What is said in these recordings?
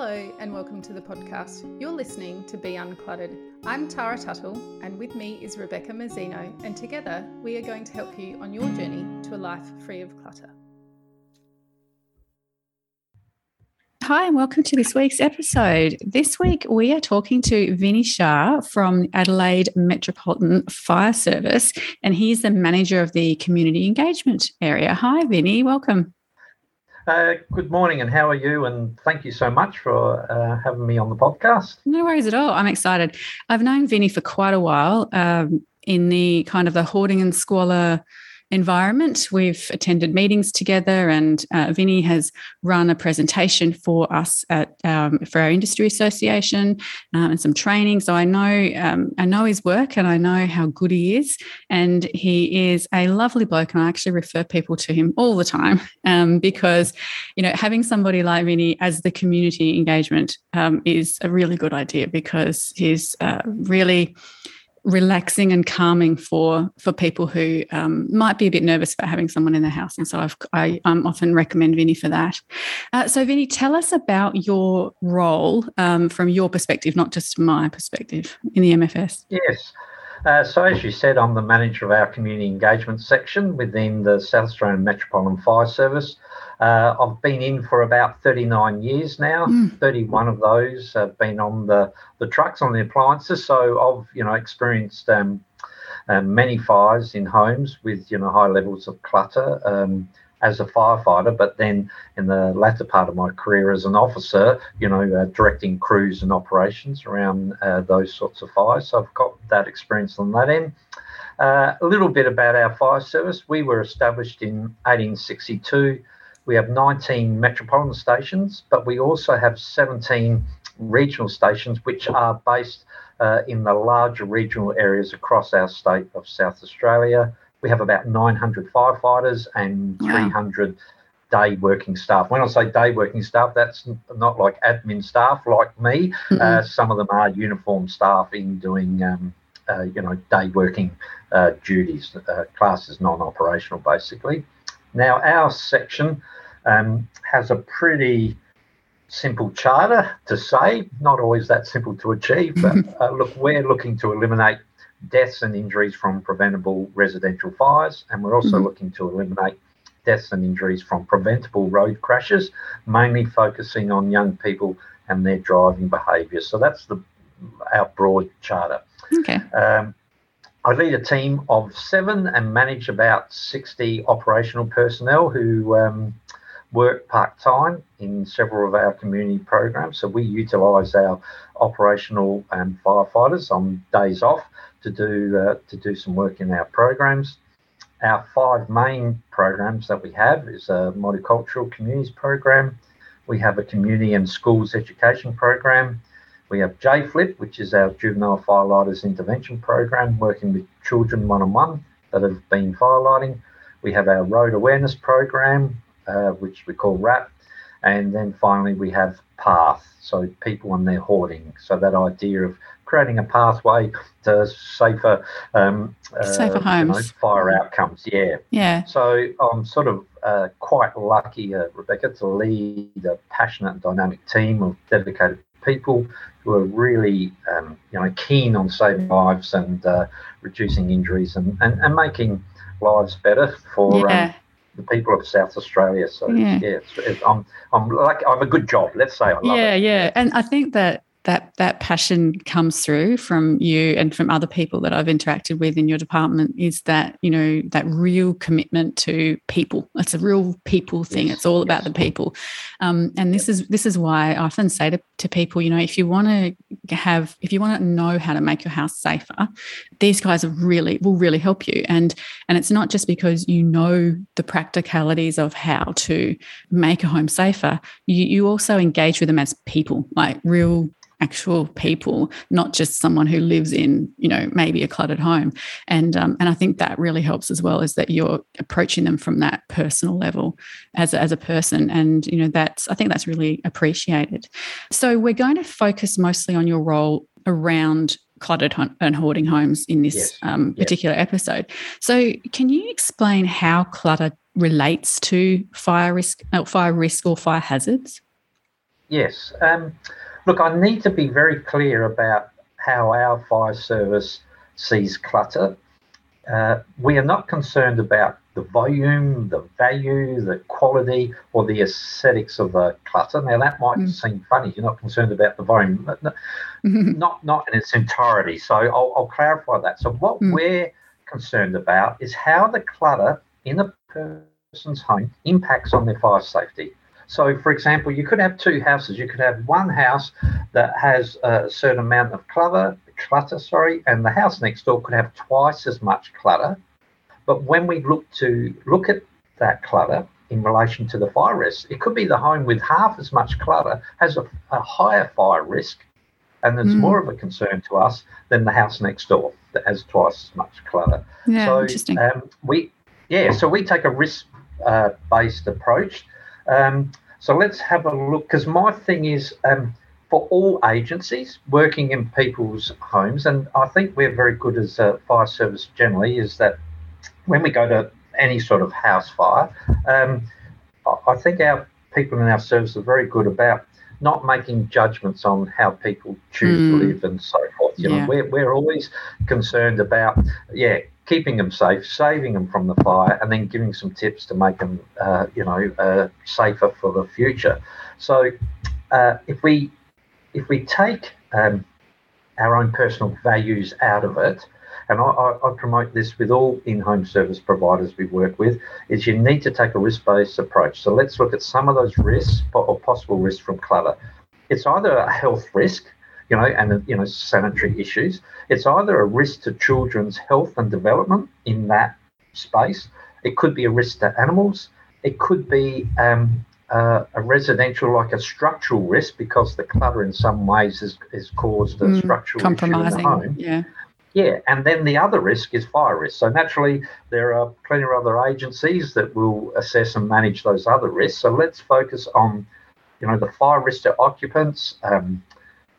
Hello, and welcome to the podcast. You're listening to Be Uncluttered. I'm Tara Tuttle, and with me is Rebecca Mazzino, and together we are going to help you on your journey to a life free of clutter. Hi, and welcome to this week's episode. This week we are talking to Vinny Shah from Adelaide Metropolitan Fire Service, and he's the manager of the community engagement area. Hi, Vinny, welcome. Uh, good morning, and how are you? And thank you so much for uh, having me on the podcast. No worries at all. I'm excited. I've known Vinny for quite a while um, in the kind of the hoarding and squalor environment. We've attended meetings together, and uh, Vinny has run a presentation for us at um, for our industry association um, and some training. So I know um, I know his work, and I know how good he is, and he is a lovely bloke. And I actually refer people to him all the time um, because you know having somebody like Vinny as the community engagement um, is a really good idea because he's uh, really relaxing and calming for for people who um, might be a bit nervous about having someone in the house. And so I've, I um, often recommend Vinny for that. Uh, so Vinny, tell us about your role um, from your perspective, not just my perspective in the MFS. Yes. Uh, so as you said, I'm the manager of our community engagement section within the South Australian Metropolitan Fire Service. Uh, I've been in for about 39 years now. Mm. 31 of those have been on the, the trucks, on the appliances. So I've, you know, experienced um, um, many fires in homes with, you know, high levels of clutter um, as a firefighter. But then in the latter part of my career as an officer, you know, uh, directing crews and operations around uh, those sorts of fires. So I've got that experience on that end. Uh, a little bit about our fire service. We were established in 1862 we have 19 metropolitan stations, but we also have 17 regional stations, which are based uh, in the larger regional areas across our state of South Australia. We have about 900 firefighters and 300 day working staff. When I say day working staff, that's not like admin staff like me. Mm-hmm. Uh, some of them are uniform staff in doing, um, uh, you know, day working uh, duties. Uh, classes non-operational, basically. Now, our section um, has a pretty simple charter to say, not always that simple to achieve, but uh, look, we're looking to eliminate deaths and injuries from preventable residential fires, and we're also mm-hmm. looking to eliminate deaths and injuries from preventable road crashes, mainly focusing on young people and their driving behaviour. So that's the our broad charter. Okay. Um, I lead a team of seven and manage about 60 operational personnel who um, work part time in several of our community programs. So we utilise our operational and firefighters on days off to do uh, to do some work in our programs. Our five main programs that we have is a multicultural communities program. We have a community and schools education program. We have JFLIP, which is our juvenile firelighters intervention program, working with children one on one that have been firelighting. We have our road awareness program, uh, which we call RAP. And then finally, we have path, so people and their hoarding. So that idea of creating a pathway to safer, um, uh, safer homes, you know, fire outcomes. Yeah, yeah. So I'm sort of uh, quite lucky, uh, Rebecca, to lead a passionate and dynamic team of dedicated people who are really, um, you know, keen on saving lives and uh, reducing injuries and, and, and making lives better for yeah. um, the people of South Australia. So yeah, yeah it's, it's, I'm I'm like I have a good job. Let's say I yeah, it. Yeah, and I think that that that passion comes through from you and from other people that I've interacted with in your department is that you know that real commitment to people. It's a real people thing. It's all about the people, um, and this is this is why I often say to, to people, you know, if you want to have if you want to know how to make your house safer, these guys are really will really help you. And and it's not just because you know the practicalities of how to make a home safer. You you also engage with them as people, like real actual people, not just someone who lives in, you know, maybe a cluttered home. And um, and I think that really helps as well, is that you're approaching them from that personal level as a, as a person, and you know that's I think that's really appreciated. So we're going to focus mostly on your role around cluttered and hoarding homes in this yes. um, particular yes. episode. So can you explain how clutter relates to fire risk, uh, fire risk or fire hazards? Yes. Um, look, I need to be very clear about how our fire service sees clutter. Uh, we are not concerned about the volume, the value, the quality, or the aesthetics of the clutter. Now, that might mm. seem funny. You're not concerned about the volume, not, not, not in its entirety. So I'll, I'll clarify that. So what mm. we're concerned about is how the clutter in a person's home impacts on their fire safety. So, for example, you could have two houses. You could have one house that has a certain amount of clutter, clutter, sorry, and the house next door could have twice as much clutter. But when we look to look at that clutter in relation to the fire risk, it could be the home with half as much clutter has a, a higher fire risk, and it's mm. more of a concern to us than the house next door that has twice as much clutter. Yeah, so, interesting. Um, we, yeah, so we take a risk-based uh, approach. Um, so let's have a look because my thing is um, for all agencies working in people's homes, and I think we're very good as a fire service generally, is that when we go to any sort of house fire, um, I think our people in our service are very good about not making judgments on how people choose mm. to live and so forth. You yeah. know, we're, we're always concerned about, yeah, keeping them safe, saving them from the fire, and then giving some tips to make them, uh, you know, uh, safer for the future. So, uh, if we if we take um, our own personal values out of it, and I, I, I, promote this with all in-home service providers we work with, is you need to take a risk-based approach. So let's look at some of those risks or possible risks from clutter. It's either a health risk, you know, and you know, sanitary issues. It's either a risk to children's health and development in that space. It could be a risk to animals. It could be um, uh, a residential, like a structural risk, because the clutter in some ways has, has caused a mm, structural compromising. issue in the home. Yeah. Yeah, and then the other risk is fire risk. So naturally, there are plenty of other agencies that will assess and manage those other risks. So let's focus on, you know, the fire risk to occupants, um,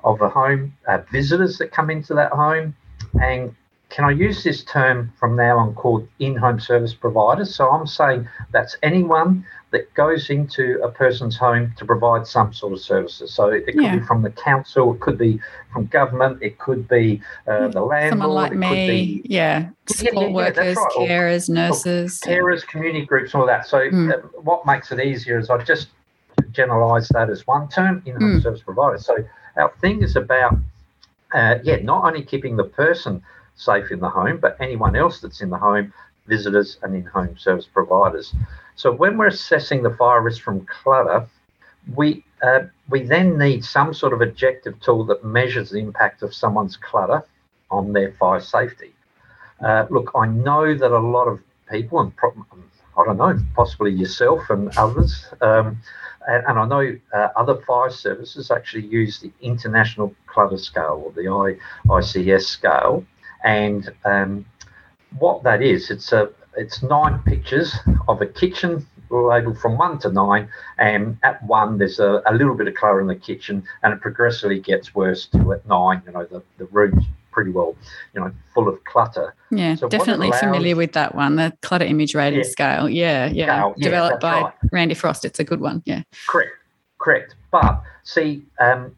of a home, uh, visitors that come into that home, and can I use this term from now on called in home service providers? So I'm saying that's anyone that goes into a person's home to provide some sort of services. So it, could yeah. be from the council, it could be from government, it could be uh, the landlord. Someone like me, be, yeah, support yeah, yeah, workers, right. carers, nurses. carers, community groups, all that. So mm. uh, what makes it easier is I just generalise that as one term, in home mm. service provider. So our thing is about, uh, yeah, not only keeping the person safe in the home, but anyone else that's in the home, visitors and in-home service providers. So when we're assessing the fire risk from clutter, we uh, we then need some sort of objective tool that measures the impact of someone's clutter on their fire safety. Uh, look, I know that a lot of people, and pro- I don't know, possibly yourself and others, um, and, and I know uh, other fire services actually use the International Clutter Scale or the ICS scale. And um, what that is, it's a it's nine pictures of a kitchen labeled from one to nine, and at one there's a, a little bit of clutter in the kitchen, and it progressively gets worse to at nine. You know the the room's pretty well, you know, full of clutter. Yeah, so definitely allows, familiar with that one, the clutter image rating yeah. scale. Yeah, yeah. Scale, yeah Developed by right. Randy Frost. It's a good one. Yeah. Correct, correct. But see, um,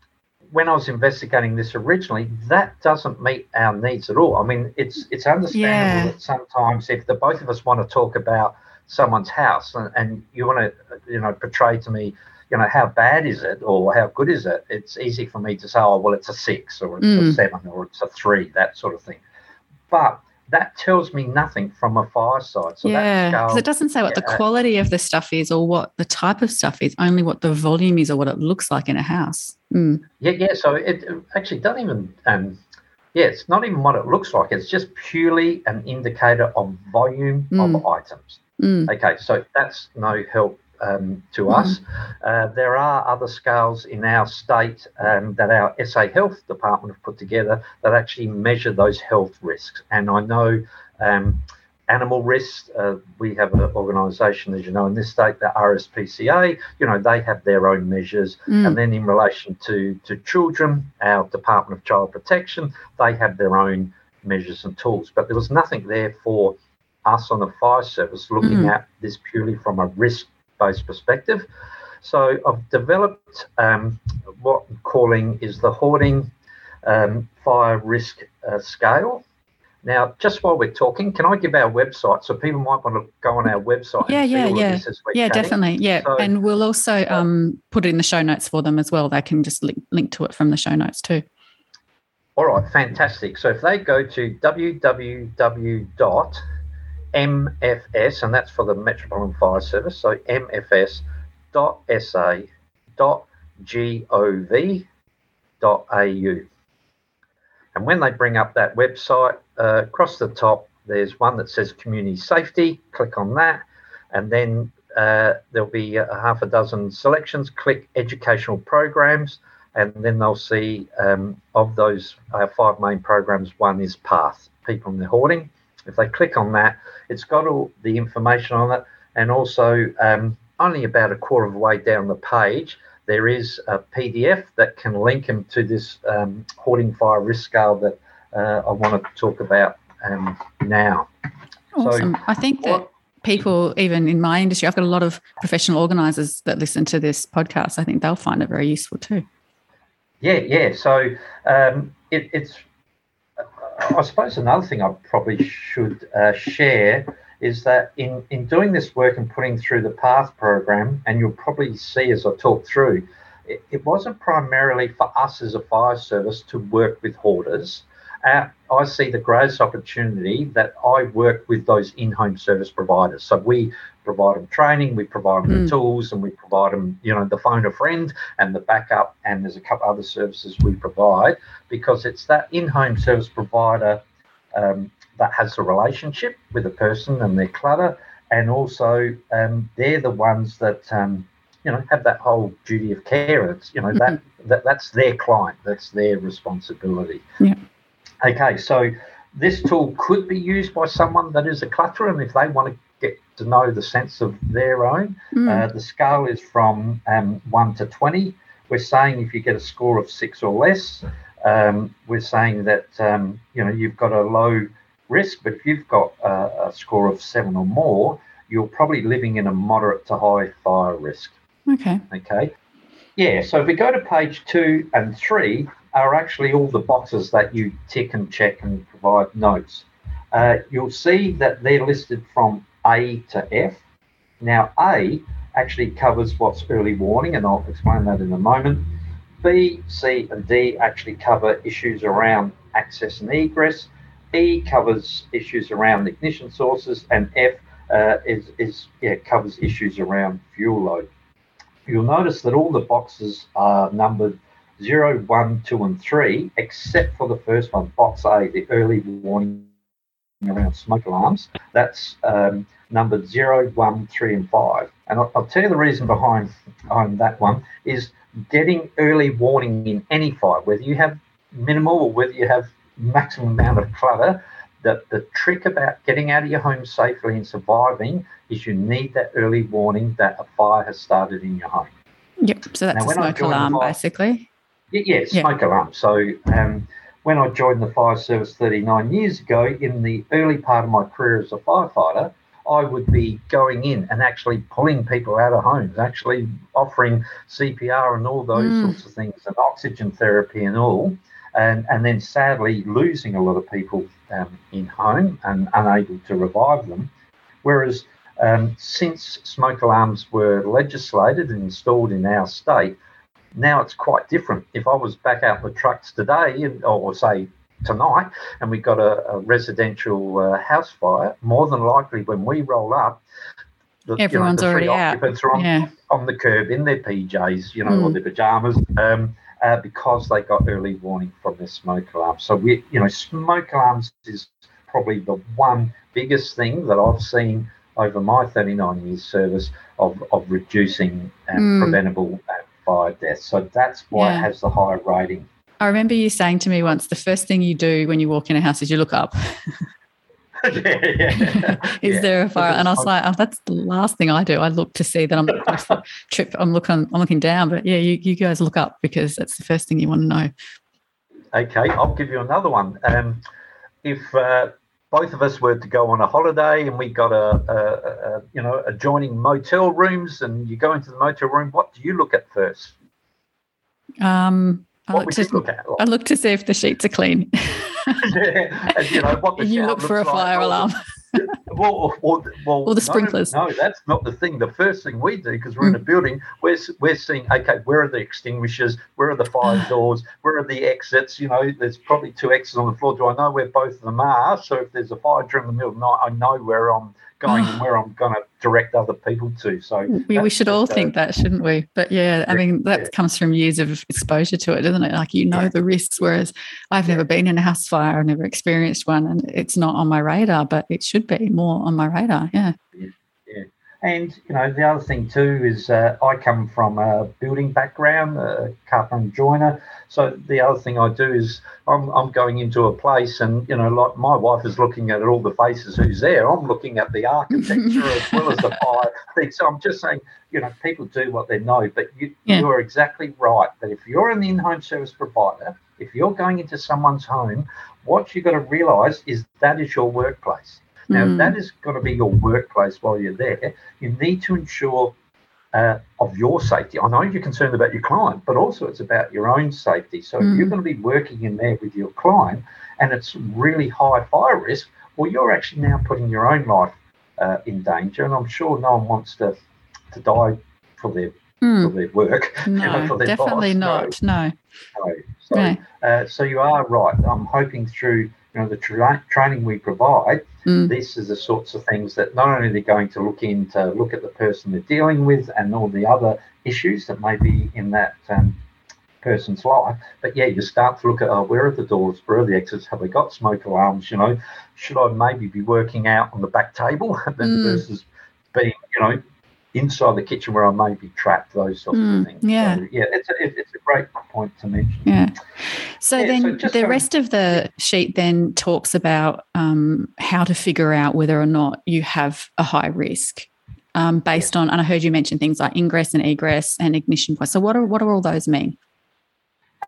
when I was investigating this originally, that doesn't meet our needs at all. I mean, it's it's understandable yeah. that sometimes if the both of us want to talk about someone's house and, and you want to, you know, portray to me you know, how bad is it or how good is it? It's easy for me to say, oh, well, it's a six or it's mm. a seven or it's a three, that sort of thing. But that tells me nothing from a fireside. So yeah, because it doesn't say what yeah, the quality of the stuff is or what the type of stuff is, only what the volume is or what it looks like in a house. Mm. Yeah, yeah. So it, actually doesn't even, um, yeah, it's not even what it looks like. It's just purely an indicator of volume mm. of items. Mm. Okay, so that's no help um, to mm us. Uh, there are other scales in our state um, that our SA Health Department have put together that actually measure those health risks. And I know um, animal risks, uh, we have an organisation, as you know, in this state, the RSPCA, you know, they have their own measures. Mm. And then in relation to, to children, our Department of Child Protection, they have their own measures and tools. But there was nothing there for us on the fire service looking mm. at this purely from a risk based perspective. So I've developed um, what I'm calling is the hoarding um, fire risk uh, scale. Now, just while we're talking, can I give our website so people might want to go on our website? Yeah, yeah, yeah, yeah, chatting. definitely, yeah. So, and we'll also um, put it in the show notes for them as well. They can just link, link to it from the show notes too. All right, fantastic. So if they go to www.mfs, and that's for the Metropolitan Fire Service, so mfs.sa.gov.au. And when they bring up that website, uh, across the top, there's one that says community safety. Click on that, and then uh, there'll be a half a dozen selections. Click educational programs, and then they'll see um, of those uh, five main programs, one is PATH, People in the Hoarding. If they click on that, it's got all the information on it, and also um, only about a quarter of the way down the page, there is a PDF that can link them to this um, hoarding fire risk scale that uh, I want to talk about um, now. Awesome. So, I think that people, even in my industry, I've got a lot of professional organisers that listen to this podcast. I think they'll find it very useful too. Yeah, yeah. So um, it, it's, I suppose, another thing I probably should uh, share is that in, in doing this work and putting through the PATH program, and you'll probably see as I talk through, it, it wasn't primarily for us as a fire service to work with hoarders. Uh, I see the greatest opportunity that I work with those in-home service providers. So we provide them training, we provide them mm. the tools, and we provide them, you know, the phone a friend and the backup. And there's a couple other services we provide because it's that in-home service provider um, that has a relationship with the person and their clutter, and also um, they're the ones that um, you know have that whole duty of care. It's you know mm-hmm. that, that that's their client, that's their responsibility. Yeah. Okay, so this tool could be used by someone that is a clutterer, and if they want to get to know the sense of their own, mm. uh, the scale is from um, one to twenty. We're saying if you get a score of six or less, um, we're saying that um, you know you've got a low risk. But if you've got a, a score of seven or more, you're probably living in a moderate to high fire risk. Okay. Okay. Yeah. So if we go to page two and three, are actually all the boxes that you tick and check and provide notes. Uh, you'll see that they're listed from A to F. Now, A actually covers what's early warning, and I'll explain that in a moment. B, C, and D actually cover issues around access and egress. E covers issues around ignition sources, and F uh, is, is yeah, covers issues around fuel load. You'll notice that all the boxes are numbered 0, 1, 2, and 3, except for the first one, box A, the early warning around smoke alarms. That's um, numbered 0, 1, 3, and 5. And I'll, I'll, tell you the reason behind, behind that one is getting early warning in any fire, whether you have minimal or whether you have maximum amount of clutter. The, the trick about getting out of your home safely and surviving is you need that early warning that a fire has started in your home. Yep. So that's now, a smoke alarm, fire, basically. Yeah, yeah smoke alarm. So um, when I joined the fire service 39 years ago, in the early part of my career as a firefighter, I would be going in and actually pulling people out of homes, actually offering CPR and all those mm. sorts of things, and oxygen therapy and all and, and then sadly losing a lot of people um, in home and unable to revive them. Whereas um, since smoke alarms were legislated and installed in our state, now it's quite different. If I was back out the trucks today, or say tonight, and we got a, a residential uh, house fire, more than likely when we roll up, the, everyone's you know, the already out. Are on, yeah. on the curb in their PJs, you know, mm. or their pajamas. Um, uh, because they got early warning from their smoke alarm. So we, you know, smoke alarms is probably the one biggest thing that I've seen over my 39 years service of, of reducing um, mm. preventable uh, fire death. So that's why yeah. it has the higher rating. I remember you saying to me once, the first thing you do when you walk in a house is you look up. yeah, is yeah. there a fire? And I was like, oh, that's the last thing I do. I look to see that I'm trip. I'm looking. I'm looking down. But yeah, you, you guys look up because that's the first thing you want to know. Okay, I'll give you another one. Um, if uh, both of us were to go on a holiday and we got a, a, a, you know adjoining motel rooms and you go into the motel room what do you look at first um I look, to, look at, like? I look to see if the sheets are clean. yeah, and, you know what the you look for a fire alarm. well, or, well, or the sprinklers. No, no, that's not the thing. The first thing we do because we're mm. in a mm. building, we're we're seeing okay, where are the extinguishers? Where are the fire doors? Where are the exits? You know, there's probably two exits on the floor. Do I know where both of them are? So if there's a fire during the middle of the night, I know where I'm going and where I'm going to direct other people to. So we, we should all think that, shouldn't we? But yeah, I mean, that yeah. comes from years of exposure to it, doesn't it? Like you know yeah. the risks, whereas I've never been in a house fire, I've never experienced one, and it's not on my radar, but it should be more on my radar. Yeah. yeah. And you know the other thing too is uh, I come from a building background, a carpenter and joiner. So the other thing I do is I'm, I'm going into a place and you know like my wife is looking at all the faces who's there. I'm looking at the architecture as well as the fire. So I'm just saying you know people do what they know, but you yeah. you are exactly right that if you're an in-home service provider, if you're going into someone's home, what you've got to realise is that is your workplace. Now, mm. that is going to be your workplace while you're there. You need to ensure uh, of your safety. I know you're concerned about your client, but also it's about your own safety. So mm. if you're mm. going to be working in there with your client and it's really high fire risk, well, you're actually now putting your own life uh, in danger. And I'm sure no one wants to, to die for their mm. for their work. No, know, their definitely boss. not. No. no. So, no. Uh, so you are right. I'm hoping through you know the tra- training we provide mm. this is the sorts of things that not only they're going to look into look at the person they're dealing with and all the other issues that may be in that um, person's life but yeah you start to look at oh where are the doors where are the exits have they got smoke alarms you know should i maybe be working out on the back table mm. versus being you know inside the kitchen where I may be trapped, those sorts mm, of things. Yeah, so, yeah, it's a, it's a great point to mention. Yeah. So yeah, then so the rest of the sheet then talks about um, how to figure out whether or not you have a high risk. Um, based yeah. on, and I heard you mention things like ingress and egress and ignition points. So, what are what do all those mean?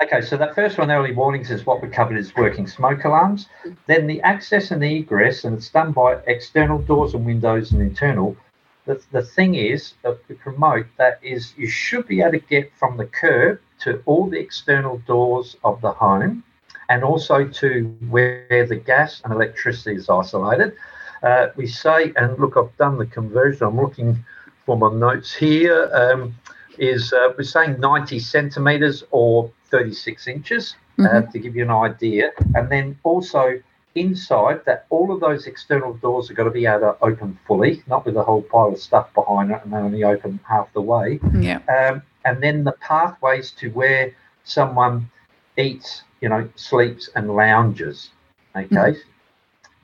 Okay, so that first one, early warnings, is what we covered is working smoke alarms. Then the access and the egress, and it's done by external doors and windows and internal the, the thing is that we promote that is you should be able to get from the curb to all the external doors of the home and also to where the gas and electricity is isolated. Uh, we say, and look, I've done the conversion, I'm looking for my notes here. Um, is uh, we're saying 90 centimeters or 36 inches uh, mm-hmm. to give you an idea. And then also inside that all of those external doors are going to be able to open fully, not with a whole pile of stuff behind it and they only open half the way. Yeah. Um, and then the pathways to where someone eats, you know, sleeps and lounges. Okay. Mm.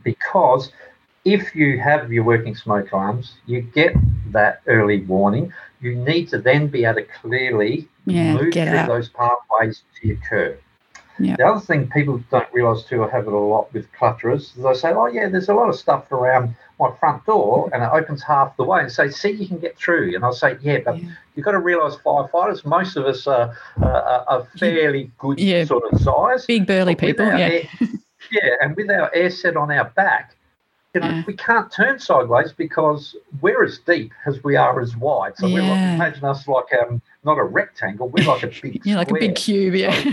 Because if you have your working smoke alarms, you get that early warning. You need to then be able to clearly yeah, move through out. those pathways to your curb. The other thing people don't realise too, I have it a lot with clutterers, is they say, oh, yeah, there's a lot of stuff around my front door and it opens half the way and say, see, you can get through. And I'll say, yeah, but yeah. you've got to realise firefighters, most of us are, are fairly good yeah. sort of size. Big burly people, yeah. Air, yeah, and with our air set on our back, you know, yeah. we can't turn sideways because we're as deep as we are as wide. So we're like, imagine us like um, not a rectangle, we're like a big You're like a big cube, yeah. So,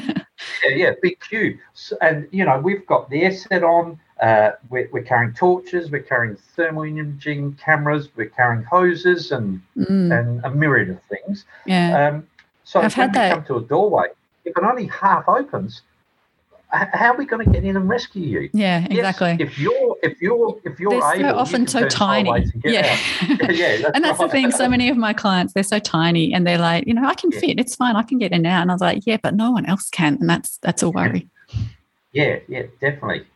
yeah, yeah, big cube. So, and you know, we've got the air set on. Uh, we're, we're, carrying torches. We're carrying thermal imaging cameras. We're carrying hoses and mm. and a myriad of things. Yeah. Um, so I've had that. come to a doorway, if it only half opens, how are we going to get in and rescue you? Yeah, exactly. Yes, if you're if you're if you're they're able, so often so tiny. Yeah, yeah, that's and that's right. the thing. So many of my clients they're so tiny, and they're like, you know, I can yeah. fit. It's fine. I can get in now. And I was like, yeah, but no one else can, and that's that's a worry. Yeah, yeah, definitely.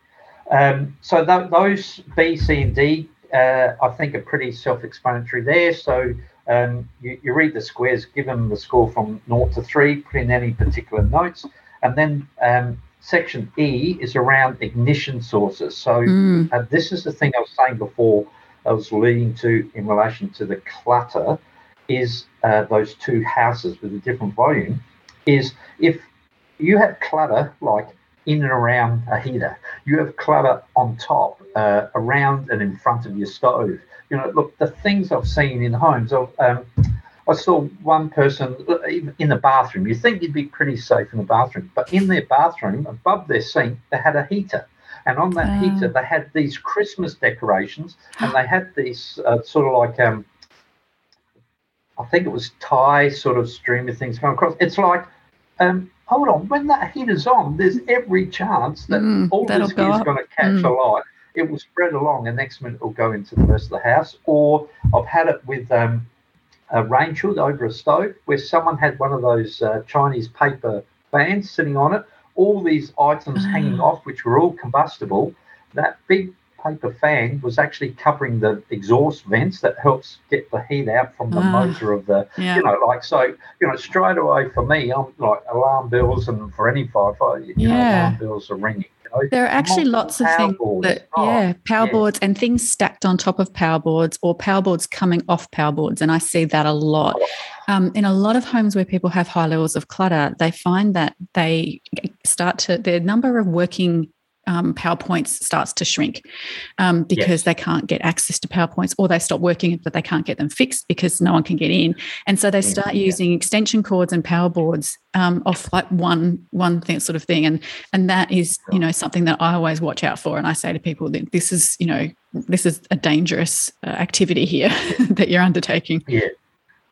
Um, so th- those B, C, and D, uh, I think, are pretty self-explanatory there. So um, you, you read the squares, give them the score from naught to three, put in any particular notes, and then um, section E is around ignition sources. So mm. uh, this is the thing I was saying before. I was leading to in relation to the clutter is uh, those two houses with a different volume. Is if you have clutter like in and around a heater. You have clutter on top, uh, around and in front of your stove. You know, look, the things I've seen in homes. Of, um, I saw one person in the bathroom. You think you'd be pretty safe in the bathroom, but in their bathroom, above their sink, they had a heater. And on that uh. heater, they had these Christmas decorations, and they had these uh, sort of like um, I think it was tie sort of streamer things going across. It's like, um, hold on, when that heater's on, there's every chance that mm, all this is going to catch mm. alight. It will spread along, and next minute it will go into the rest of the house. Or I've had it with um, a range hood over a stove where someone had one of those uh, Chinese paper fans sitting on it, all these items hanging ah. off, which were all combustible. That big paper fan was actually covering the exhaust vents that helps get the heat out from the uh, motor of the, yeah. you know, like so, you know, straight away for me, I'm like alarm bells, and for any firefighter, you yeah. know, alarm bells are ringing. There are actually lots of things that, oh, yeah, power yeah. boards and things stacked on top of power boards or power boards coming off power boards. And I see that a lot. Um, in a lot of homes where people have high levels of clutter, they find that they start to, their number of working um, power points starts to shrink um, because yes. they can't get access to power points or they stop working, but they can't get them fixed because no one can get in. And so they start yeah. using extension cords and power boards um, off like one one thing sort of thing. And and that is you know something that I always watch out for. And I say to people that this is you know this is a dangerous uh, activity here that you're undertaking. Yeah,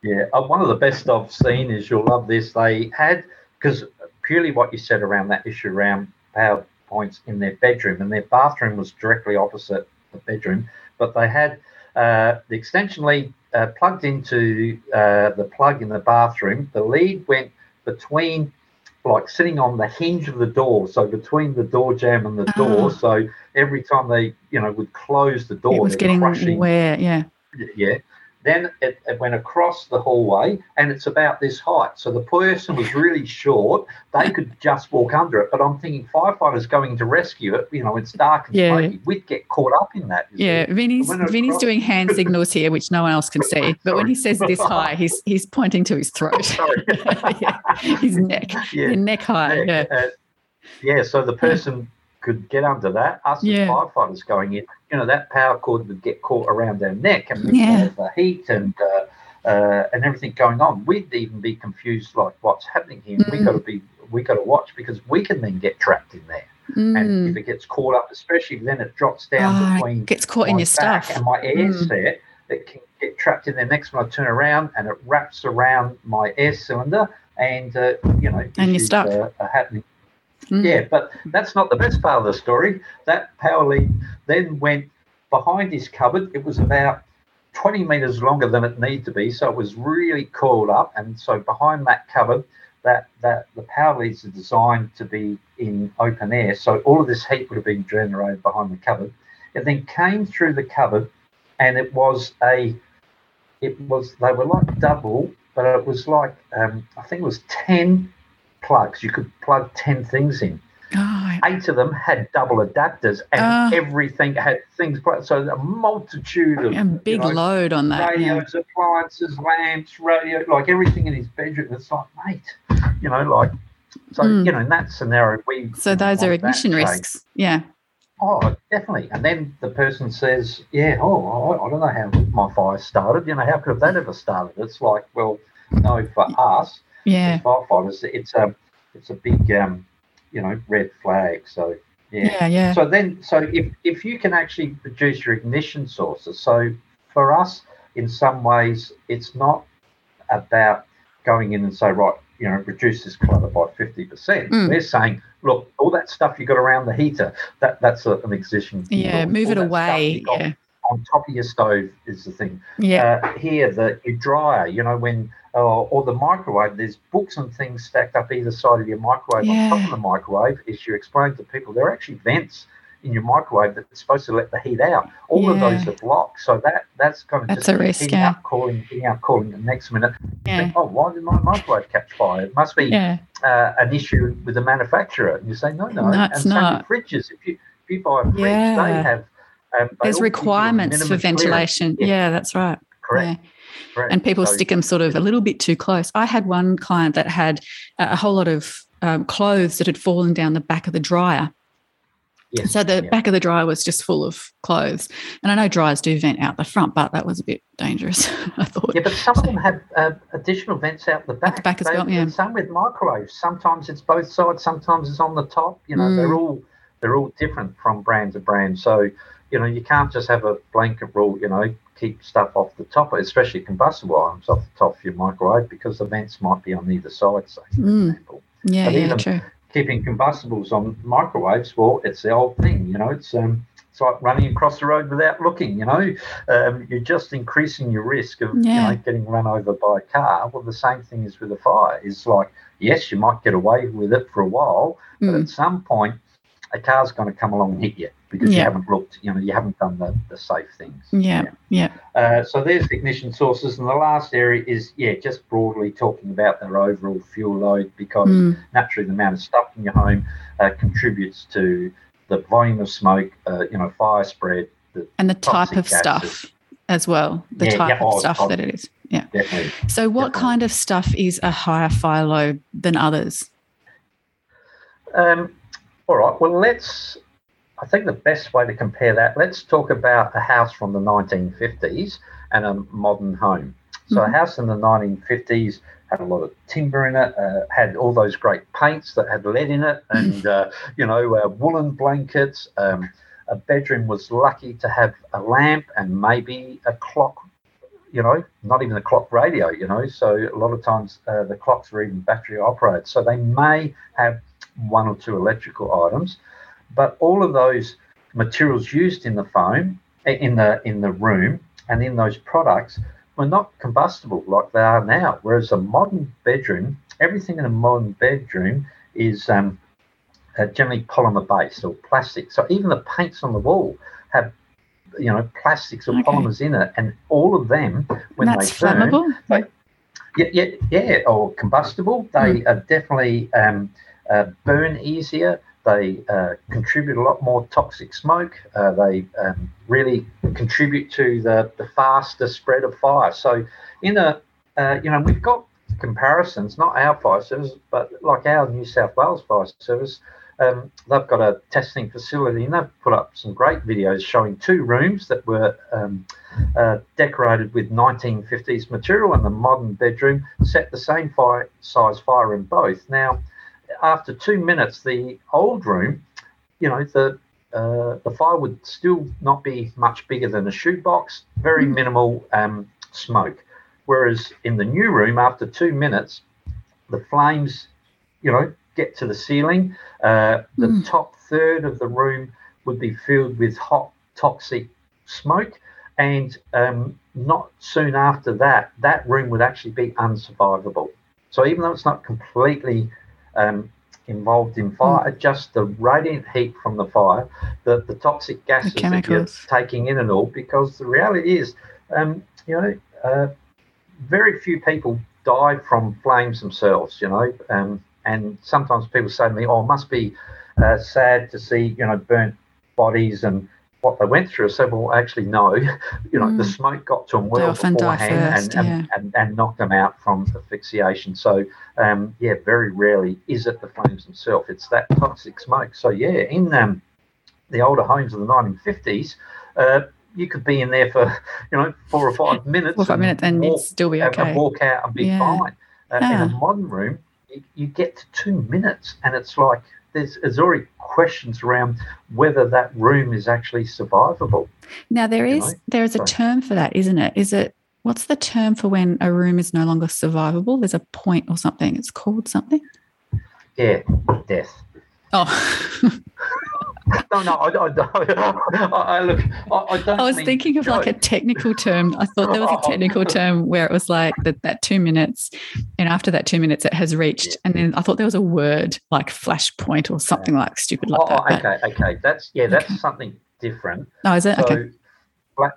yeah. Uh, one of the best I've seen is you'll love this. They had because purely what you said around that issue around power points in their bedroom, and their bathroom was directly opposite the bedroom. But they had uh, the extension lead uh, plugged into uh, the plug in the bathroom. The lead went between, like sitting on the hinge of the door, so between the door jamb and the door. Oh. So every time they, you know, would close the door, it was getting crushing, where, yeah, yeah. Then it, it, went across the hallway and it's about this height. So the person was really short. They could just walk under it. But I'm thinking firefighters going to rescue it, you know, it's dark and yeah. smoky. We'd get caught up in that. Yeah. Vinny's, Vinny's across... doing hand signals here, which no one else can see. But when he says this high, he's he's pointing to his throat. yeah, his neck. Yeah. neck high. Neck. Yeah. Uh, yeah, so the person could get under that. Us yeah. as firefighters going in, you know, that power cord would get caught around our neck and yeah. the heat and uh, uh, and everything going on. We'd even be confused, like what's happening here. Mm. We got to be, we got to watch because we can then get trapped in there. Mm. And if it gets caught up, especially then it drops down oh, between gets caught in your stuff and my air mm. set, it can get trapped in there. Next when I turn around and it wraps around my air cylinder, and uh, you know, and you're stuck. Are, are happening Mm. Yeah, but that's not the best part of the story. That power lead then went behind his cupboard. It was about 20 meters longer than it needed to be, so it was really coiled up. And so behind that cupboard, that that the power leads are designed to be in open air, so all of this heat would have been generated behind the cupboard. It then came through the cupboard, and it was a, it was they were like double, but it was like um, I think it was 10 plugs. You could plug 10 things in. Oh, Eight of them had double adapters, and uh, everything had things. So a multitude of a big you know, load on that. Radios, yeah. appliances, lamps, radio, like everything in his bedroom. It's like, mate, you know, like so. Mm. You know, in that scenario, we. So those are ignition risks. Yeah. Oh, definitely. And then the person says, "Yeah, oh, I, I don't know how my fire started. You know, how could have that ever started?" It's like, well, no, for us, yeah. firefighters, it's a it's a big um, you know red flag. So yeah. yeah, yeah. So then, so if if you can actually produce your ignition sources, so for us, in some ways, it's not about going in and say, right, you know, reduce this clutter by 50%. Mm. They're saying, look, all that stuff you got around the heater, that that's a, an existing. Yeah, move all it away. Yeah. On top of your stove is the thing. Yeah. Uh, here, the your dryer, you know, when or, or, the microwave, there's books and things stacked up either side of your microwave. Yeah. On top of the microwave, as you explain to people, there are actually vents in your microwave that's supposed to let the heat out. All yeah. of those are blocked, so that that's kind of that's just a risk, heating yeah. up, cooling, heating up, cooling. The next minute, yeah. think, oh, why did my microwave catch fire? It must be yeah. uh, an issue with the manufacturer. And you say, no, no, no it's and not. fridges, if you if you buy a fridge, they have. There's requirements for ventilation. Yeah. that's right. Correct. Right. And people so, stick them sort of a little bit too close. I had one client that had a whole lot of um, clothes that had fallen down the back of the dryer. Yes, so the yeah. back of the dryer was just full of clothes, and I know dryers do vent out the front, but that was a bit dangerous. I thought. Yeah, but some of them have uh, additional vents out the back. The back as they, well. Yeah. Same with microwaves. Sometimes it's both sides. Sometimes it's on the top. You know, mm. they're all they're all different from brand to brand. So you know, you can't just have a blanket rule. You know, keep stuff off the top, especially combustible items off the top of your microwave because the vents might be on either side. Say, for mm. example. Yeah, but yeah, true keeping combustibles on microwaves, well, it's the old thing, you know, it's um, it's like running across the road without looking, you know. Um, you're just increasing your risk of yeah. you know getting run over by a car. Well, the same thing is with a fire. It's like yes, you might get away with it for a while, but mm. at some point, a car's going to come along and hit you because yeah. you haven't looked, you know, you haven't done the, the safe things. Yeah, yeah. yeah. Uh, so there's ignition sources, and the last area is yeah, just broadly talking about their overall fuel load because mm. naturally the amount of stuff in your home uh, contributes to the volume of smoke, uh, you know, fire spread, the and the type of gases. stuff as well, the yeah, type of stuff that it is. Yeah, definitely. So, what definitely. kind of stuff is a higher fire load than others? Um, all right. Well, let's I think the best way to compare that, let's talk about a house from the 1950s and a modern home. So, mm-hmm. a house in the 1950s had a lot of timber in it, uh, had all those great paints that had lead in it, and, uh, you know, uh, woolen blankets. Um, a bedroom was lucky to have a lamp and maybe a clock, you know, not even a clock radio, you know. So, a lot of times uh, the clocks were even battery operated. So, they may have one or two electrical items. But all of those materials used in the foam, eh, in the in the room, and in those products were not combustible like they are now. Whereas a modern bedroom, everything in a modern bedroom is um, uh, generally polymer based or plastic. So even the paints on the wall have you know plastics or okay. polymers in it, and all of them when That's they burn, flammable. They, yeah, yeah, yeah, or combustible. They mm. are definitely um, uh, burn easier. They uh, contribute a lot more toxic smoke. Uh, they um, really contribute to the, the faster spread of fire. So, in a uh, you know, we've got comparisons, not our fire service, but like our New South Wales fire service. Um, they've got a testing facility and they've put up some great videos showing two rooms that were um, uh, decorated with 1950s material and the modern bedroom set the same fire size fire in both. Now, after two minutes, the old room, you know, the uh, the fire would still not be much bigger than a shoebox, very mm. minimal um, smoke. Whereas in the new room, after two minutes, the flames, you know, get to the ceiling. Uh, the mm. top third of the room would be filled with hot, toxic smoke. And um, not soon after that, that room would actually be unsurvivable. So even though it's not completely um, involved in fire, mm. just the radiant heat from the fire, the, the toxic gases the that you're taking in and all, because the reality is, um, you know, uh, very few people die from flames themselves, you know, um, and sometimes people say to me, oh, it must be uh, sad to see, you know, burnt bodies and what they went through. I said, well, actually, no. you know, mm. the smoke got to them well beforehand first, and, yeah. and, and, and, knocked them out from asphyxiation. So, um, yeah, very rarely is it the flames themselves. It's that toxic smoke. So, yeah, in um, the older homes of the 1950s, uh, you could be in there for, you know, four or five minutes. four or five minutes and walk, still be okay. And walk out and be yeah. fine. Uh, yeah. In a modern room, you, you get to two minutes and it's like, there's, there's already questions around whether that room is actually survivable. Now there is know? there is a term for that, isn't it? Is it what's the term for when a room is no longer survivable? There's a point or something. It's called something. Yeah, death. Oh. no, no, I, I, I, I look, I, don't. I was thinking of like a technical term. I thought there was a technical term where it was like that that two minutes, and after that two minutes, it has reached. And then I thought there was a word like flashpoint or something like stupid like oh, that. Okay, okay, that's yeah, that's okay. something different. Oh, is it? So, okay.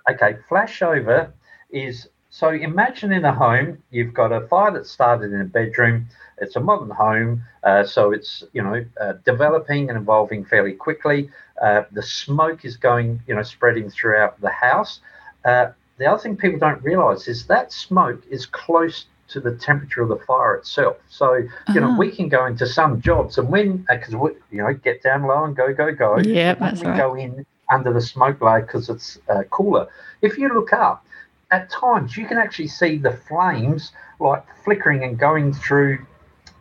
Okay, flashover is so imagine in a home you've got a fire that started in a bedroom it's a modern home, uh, so it's you know uh, developing and evolving fairly quickly. Uh, the smoke is going, you know, spreading throughout the house. Uh, the other thing people don't realise is that smoke is close to the temperature of the fire itself. So, you uh-huh. know, we can go into some jobs and when, because uh, we, you know, get down low and go, go, go. Yeah, that's we right. go in under the smoke layer because it's uh, cooler. If you look up, at times you can actually see the flames like flickering and going through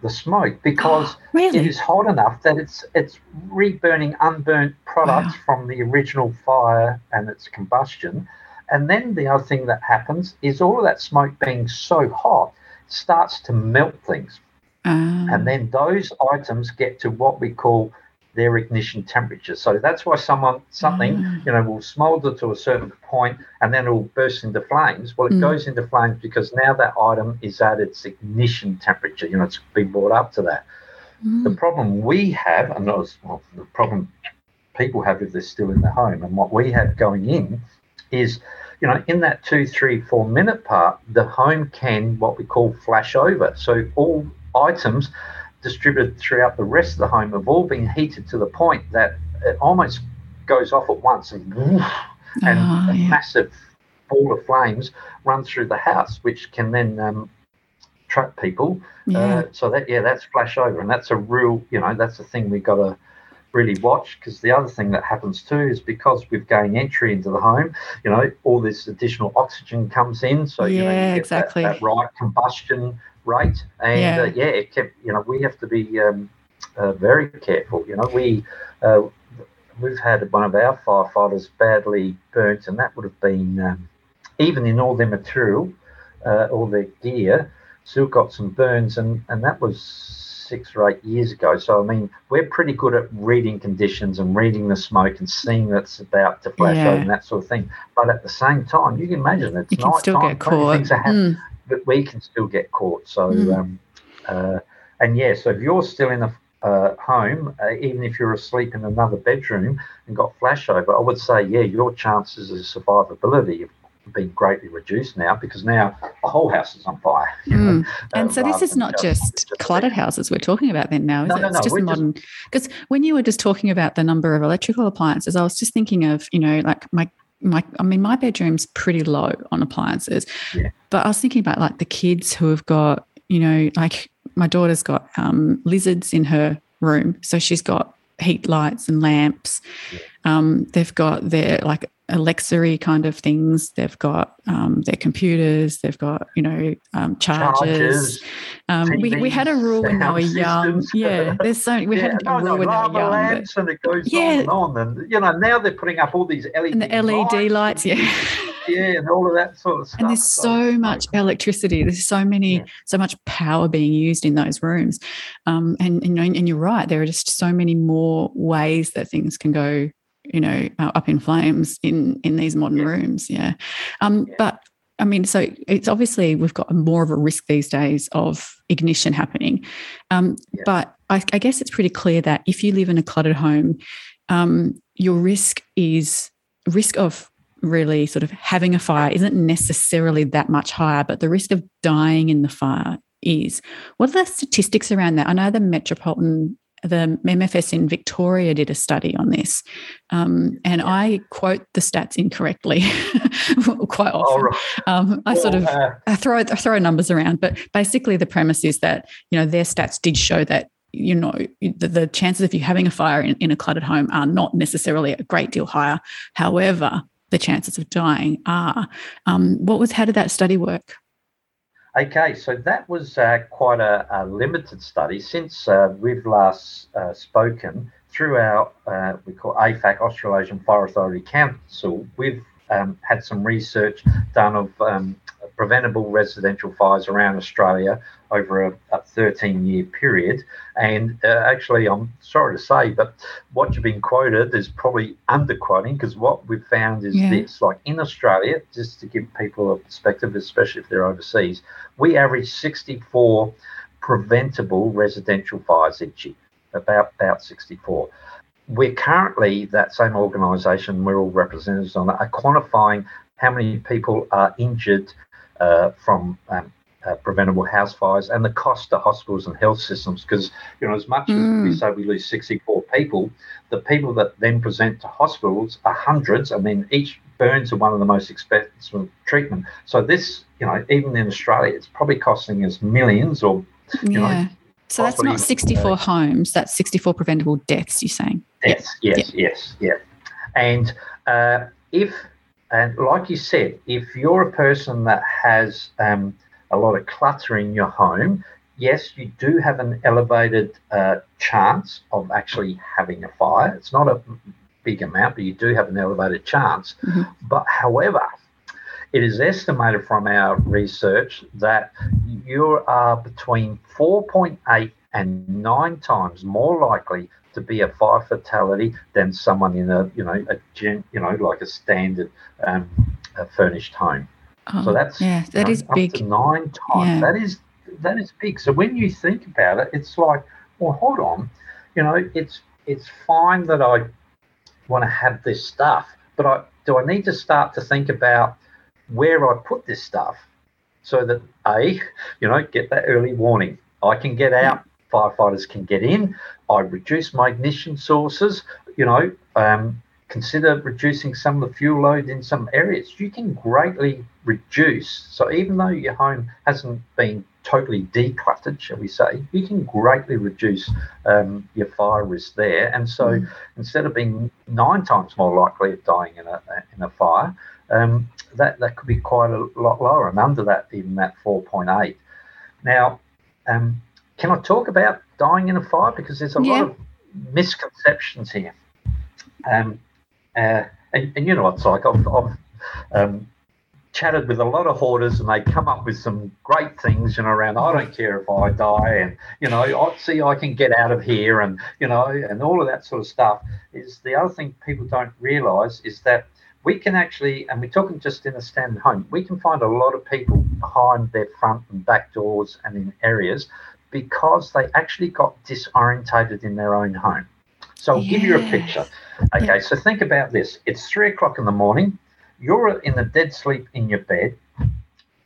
the smoke because really? it is hot enough that it's it's reburning unburnt products wow. from the original fire and its combustion. And then the other thing that happens is all of that smoke being so hot starts to melt things. Um. And then those items get to what we call their ignition temperature. So that's why someone something mm. you know will smolder to a certain point and then it will burst into flames. Well, it mm. goes into flames because now that item is at its ignition temperature. You know, it's been brought up to that. Mm. The problem we have, and not well, the problem people have if they're still in their home, and what we have going in is. You know, in that two, three, four minute part, the home can what we call flash over. So all items distributed throughout the rest of the home have all been heated to the point that it almost goes off at once and, and oh, a yeah. massive ball of flames runs through the house, which can then um, trap people. Yeah. Uh, so that yeah, that's flash over, and that's a real you know that's the thing we've got to really watch because the other thing that happens too is because we've gained entry into the home, you know, all this additional oxygen comes in, so yeah, you know you exactly. that, that right combustion rate. And yeah, uh, yeah it kept, you know, we have to be um, uh, very careful. You know, we uh, we've had one of our firefighters badly burnt, and that would have been um, even in all their material, uh, all their gear, still got some burns, and and that was six or eight years ago. So I mean, we're pretty good at reading conditions and reading the smoke and seeing that's about to flash yeah. and that sort of thing. But at the same time, you can imagine it's you can night still time, get caught. Things are happening. Mm but we can still get caught. So, mm. um, uh, and yeah, so if you're still in a uh, home, uh, even if you're asleep in another bedroom and got flashover, I would say, yeah, your chances of survivability have been greatly reduced now because now the whole house is on fire. Mm. and so this is not just, just cluttered houses we're talking about then now, is no, it? No, it's no, just modern. Because when you were just talking about the number of electrical appliances, I was just thinking of, you know, like my my I mean my bedroom's pretty low on appliances. Yeah. But I was thinking about like the kids who have got, you know, like my daughter's got um, lizards in her room. So she's got heat lights and lamps. Yeah. Um, they've got their like Alexa kind of things. They've got um, their computers. They've got you know um, chargers. chargers um, we, we had a rule when they were young. Yeah, there's so we yeah, had a rule no, when they were young. but- and it goes Yeah. on and on. And you know now they're putting up all these LED and the LED lights, yeah. yeah, and all of that sort of stuff. and there's so much electricity there's so many Yeah. so much power being used in those rooms um, and, and, and you're right there are just so many more ways that things can go you know uh, up in flames in in these modern Yeah. rooms yeah um Yeah. but I mean, so it's obviously we've got more of a risk these days of ignition happening. Um, Yeah. But I, I guess it's pretty clear that if you live in a cluttered home, um, your risk is risk of really sort of having a fire isn't necessarily that much higher, but the risk of dying in the fire is. What are the statistics around that? I know the Metropolitan, the MFS in Victoria did a study on this, um, and Yeah. I quote the stats incorrectly quite often. right. Um, I sort of I throw I throw numbers around, but basically the premise is that you know their stats did show that you know the, the chances of you having a fire in, in a cluttered home are not necessarily a great deal higher. However, the chances of dying are. Um, what was how did that study work? Okay, so that was uh, quite a, a limited study since uh, we've last uh, spoken through our uh, we call AFAC Australasian Fire Authority Council. We've um, had some research done of um, preventable residential fires around Australia over a, a 13 year period. And uh, actually, I'm sorry to say, but what you've been quoted is probably underquoting because what we've found is Yeah. this like in Australia, just to give people a perspective, especially if they're overseas, we average 64 preventable residential fires each year, about, about 64 we're currently that same organisation. We're all representatives on it. Are quantifying how many people are injured uh, from um, uh, preventable house fires and the cost to hospitals and health systems. Because you know, as much as we Mm. say we lose 64 people, the people that then present to hospitals are hundreds. I mean, each burns are one of the most expensive treatment. So this, you know, even in Australia, it's probably costing us millions or you yeah. Know, so that's not 64 homes, that's 64 preventable deaths, you're saying? Deaths, yes, yeah. yes, yeah. And uh, if, and like you said, if you're a person that has um, a lot of clutter in your home, yes, you do have an elevated uh, chance of actually having a fire. It's not a big amount, but you do have an elevated chance. Mm-hmm. But however, it is estimated from our research that you are between 4.8 and 9 times more likely to be a fire fatality than someone in a you know a you know like a standard um, a furnished home. Oh, so that's yeah, that is know, big. nine times. Yeah. That is that is big. So when you think about it, it's like, well, hold on, you know, it's it's fine that I want to have this stuff, but I do I need to start to think about where I put this stuff so that A, you know, get that early warning. I can get out, firefighters can get in. I reduce my ignition sources, you know, um, consider reducing some of the fuel load in some areas. You can greatly reduce. So even though your home hasn't been totally decluttered, shall we say, you can greatly reduce um, your fire risk there. And so mm. instead of being nine times more likely of dying in a, in a fire, um, that, that could be quite a lot lower and under that, even that 4.8. Now, um, can I talk about dying in a fire? Because there's a yeah. lot of misconceptions here. Um, uh, and, and, you know what it's like. I've, I've um, chatted with a lot of hoarders and they come up with some great things, you know, around I don't care if I die and, you know, I see I can get out of here and, you know, and all of that sort of stuff. Is the other thing people don't realise is that we can actually, and we're talking just in a standard home, we can find a lot of people behind their front and back doors and in areas because they actually got disorientated in their own home. So I'll give you a picture. Okay, so think about this. It's three o'clock in the morning. You're in a dead sleep in your bed.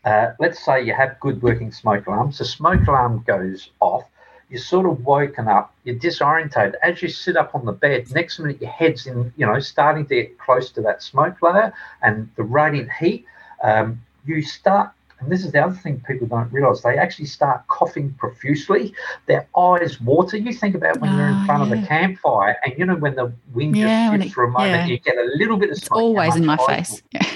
Uh, let's say you have good working smoke alarms. The smoke alarm goes off you're sort of woken up, you're disorientated. As you sit up on the bed, next minute your head's in, you know, starting to get close to that smoke layer and the radiant heat. Um, you start, and this is the other thing people don't realize, they actually start coughing profusely. Their eyes water. You think about when oh, you're in ah, front yeah. of a campfire and, you know, when the wind yeah, just shifts it, for a moment, yeah. you get a little bit of smoke. It's always in my face. Yeah.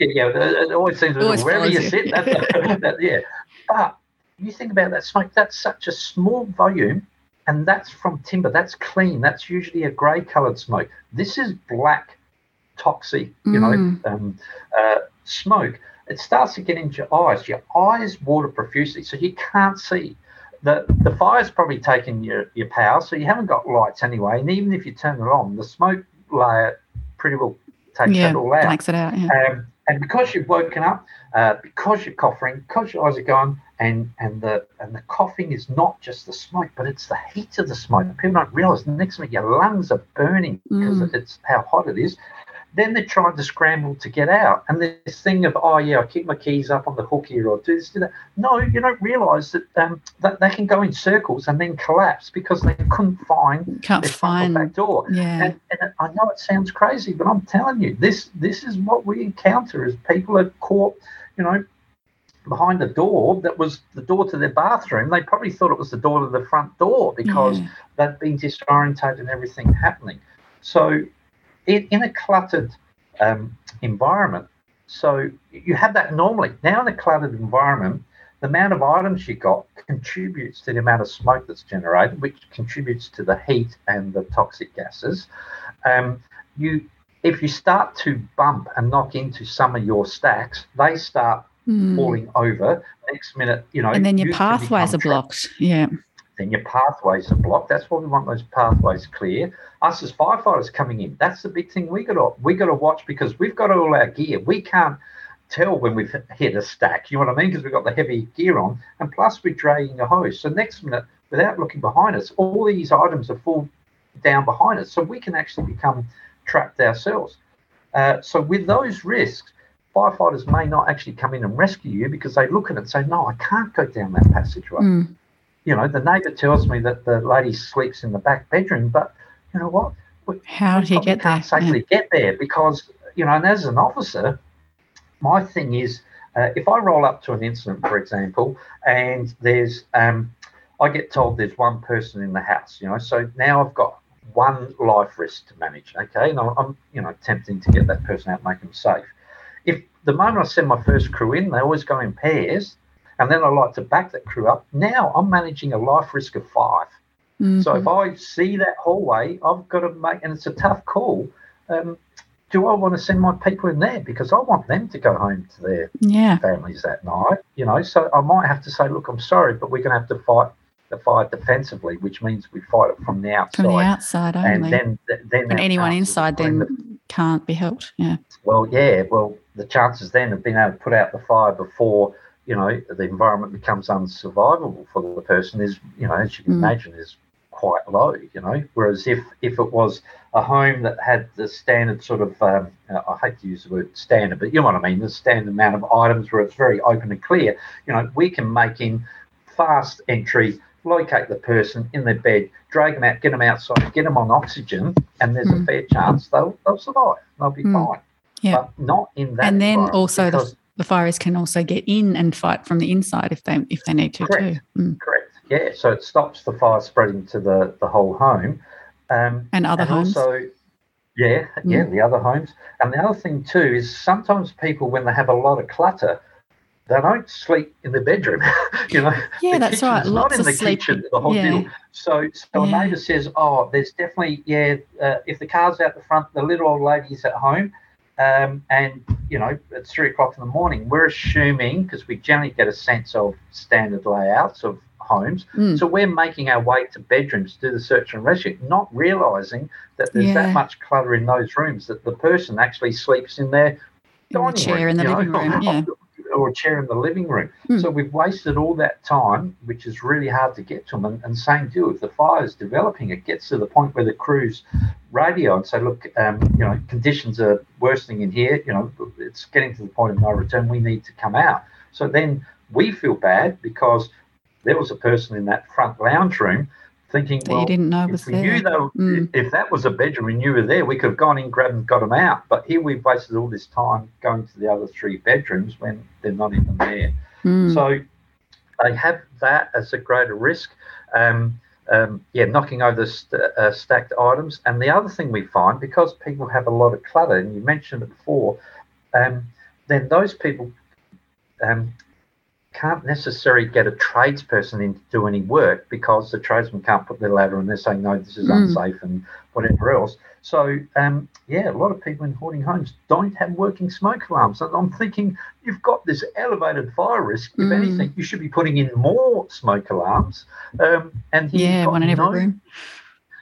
yeah, it always seems always wherever you sit. That, that, yeah. But you think about that smoke, that's such a small volume, and that's from timber. That's clean. That's usually a grey coloured smoke. This is black, toxic, you mm. know, um, uh, smoke. It starts to get into your eyes. Your eyes water profusely, so you can't see. The, the fire's probably taken your, your power, so you haven't got lights anyway. And even if you turn it on, the smoke layer pretty well takes yeah, it all out. Blanks it out. Yeah. Um, and because you've woken up, uh, because you're coughing, because your eyes are gone, and and the and the coughing is not just the smoke, but it's the heat of the smoke. People don't realise the next minute your lungs are burning because mm. it's how hot it is. Then they're trying to scramble to get out, and this thing of oh yeah, I keep my keys up on the hook here or do this do that. No, you don't realise that um, that they can go in circles and then collapse because they couldn't find can't their find back door. Yeah, and, and I know it sounds crazy, but I'm telling you, this this is what we encounter as people are caught, you know, behind the door that was the door to their bathroom. They probably thought it was the door to the front door because yeah. they'd been disorientated and everything happening. So, in, in a cluttered um, environment, so you have that normally. Now, in a cluttered environment, the amount of items you got contributes to the amount of smoke that's generated, which contributes to the heat and the toxic gases. Um, you, if you start to bump and knock into some of your stacks, they start mm. falling over. Next minute, you know, and then your pathways are blocked. Yeah. Then your pathways are blocked. That's why we want those pathways clear. Us as firefighters coming in, that's the big thing we got to we got to watch because we've got all our gear. We can't tell when we've hit a stack. You know what I mean? Because we've got the heavy gear on, and plus we're dragging a hose. So next minute, without looking behind us, all these items are full down behind us, so we can actually become trapped ourselves. Uh, so with those risks, firefighters may not actually come in and rescue you because they look at it and say, no, I can't go down that passageway. Mm. You know, the neighbour tells me that the lady sleeps in the back bedroom, but you know what? How do you get can't there? safely yeah. get there because you know, and as an officer, my thing is uh, if I roll up to an incident, for example, and there's, um, I get told there's one person in the house, you know, so now I've got one life risk to manage, okay, and I'm, you know, attempting to get that person out, make them safe. If the moment I send my first crew in, they always go in pairs, and then I like to back that crew up. Now I'm managing a life risk of 5 mm-hmm. So if I see that hallway, I've got to make, and it's a tough call. Um, do I want to send my people in there because I want them to go home to their yeah. families that night? You know, so I might have to say, look, I'm sorry, but we're going to have to fight the fight defensively, which means we fight it from the outside. From the outside only. And then, then and anyone inside then the, can't be helped. Yeah. Well, yeah. Well, the chances then of being able to put out the fire before you know the environment becomes unsurvivable for the person is, you know, as you can mm. imagine, is quite low, you know. Whereas if if it was a home that had the standard sort of, um, I hate to use the word standard, but you know what I mean, the standard amount of items where it's very open and clear, you know, we can make in fast entry, locate the person in their bed, drag them out, get them outside, get them on oxygen, and there's mm. a fair chance they'll they'll survive. They'll be mm. fine. Yeah. But not in that. And then also the, the fires can also get in and fight from the inside if they if they need to correct, too. Mm. Correct. Yeah, so it stops the fire spreading to the, the whole home. Um, and other and homes. Also, yeah, yeah, mm. the other homes. And the other thing too is sometimes people, when they have a lot of clutter, they don't sleep in the bedroom. you know, yeah, that's right. Lots not in the sleep. kitchen. The whole yeah. deal. So, so yeah. a neighbour says, "Oh, there's definitely yeah. Uh, if the car's out the front, the little old lady's at home." Um, and you know it's three o'clock in the morning. We're assuming because we generally get a sense of standard layouts of homes. Mm. So we're making our way to bedrooms to do the search and rescue, not realizing that there's yeah. that much clutter in those rooms that the person actually sleeps in their in the chair room, in the living know, room, yeah. Or a chair in the living room. Mm. So we've wasted all that time, which is really hard to get to them. And, and same deal, if the fire is developing, it gets to the point where the crews radio and say, look, um, you know, conditions are worsening in here. You know, it's getting to the point of no return. We need to come out. So then we feel bad because there was a person in that front lounge room thinking, that well, you didn't know if was we there. knew though, mm. if that was a bedroom and you were there, we could have gone in, grabbed and got them out. But here we've wasted all this time going to the other three bedrooms when they're not even there. Mm. So they have that as a greater risk. Um, um, yeah, knocking over st- uh, stacked items. And the other thing we find, because people have a lot of clutter, and you mentioned it before, um, then those people um, can't necessarily get a tradesperson in to do any work because the tradesman can't put their ladder and they're saying no this is mm. unsafe and whatever else so um, yeah a lot of people in hoarding homes don't have working smoke alarms and i'm thinking you've got this elevated fire risk if mm. anything you should be putting in more smoke alarms um, and yeah one in every no, room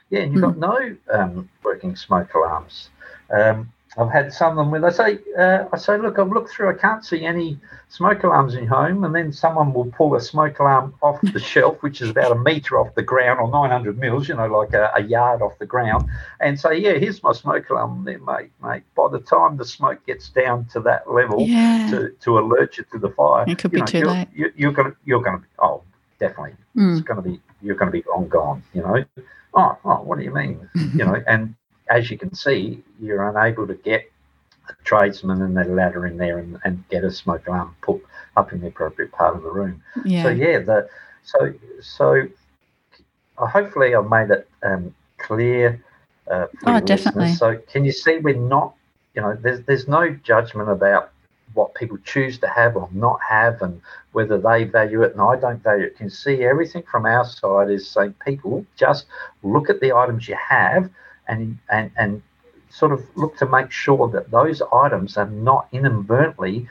yeah and you've mm. got no um, working smoke alarms um, I've had some of them where they say, uh, I say, look, I've looked through, I can't see any smoke alarms in your home. And then someone will pull a smoke alarm off the shelf, which is about a metre off the ground or 900 mils, you know, like a, a, yard off the ground, and say, yeah, here's my smoke alarm there, mate, mate. By the time the smoke gets down to that level yeah. to, to alert you to the fire, it could be know, too you're, late. You're, you're going to, you're going to, oh, definitely. Mm. It's going to be, you're going to be long gone, you know. Oh, oh, what do you mean? you know, and as you can see, you're unable to get a tradesman and their ladder in there and, and get a smoke alarm put up in the appropriate part of the room. Yeah. So yeah, the so so uh, hopefully I've made it um, clear. Uh, oh, definitely. So can you see we're not, you know, there's there's no judgment about what people choose to have or not have and whether they value it and I don't value it. Can see everything from our side is saying people just look at the items you have and and and sort of look to make sure that those items are not inadvertently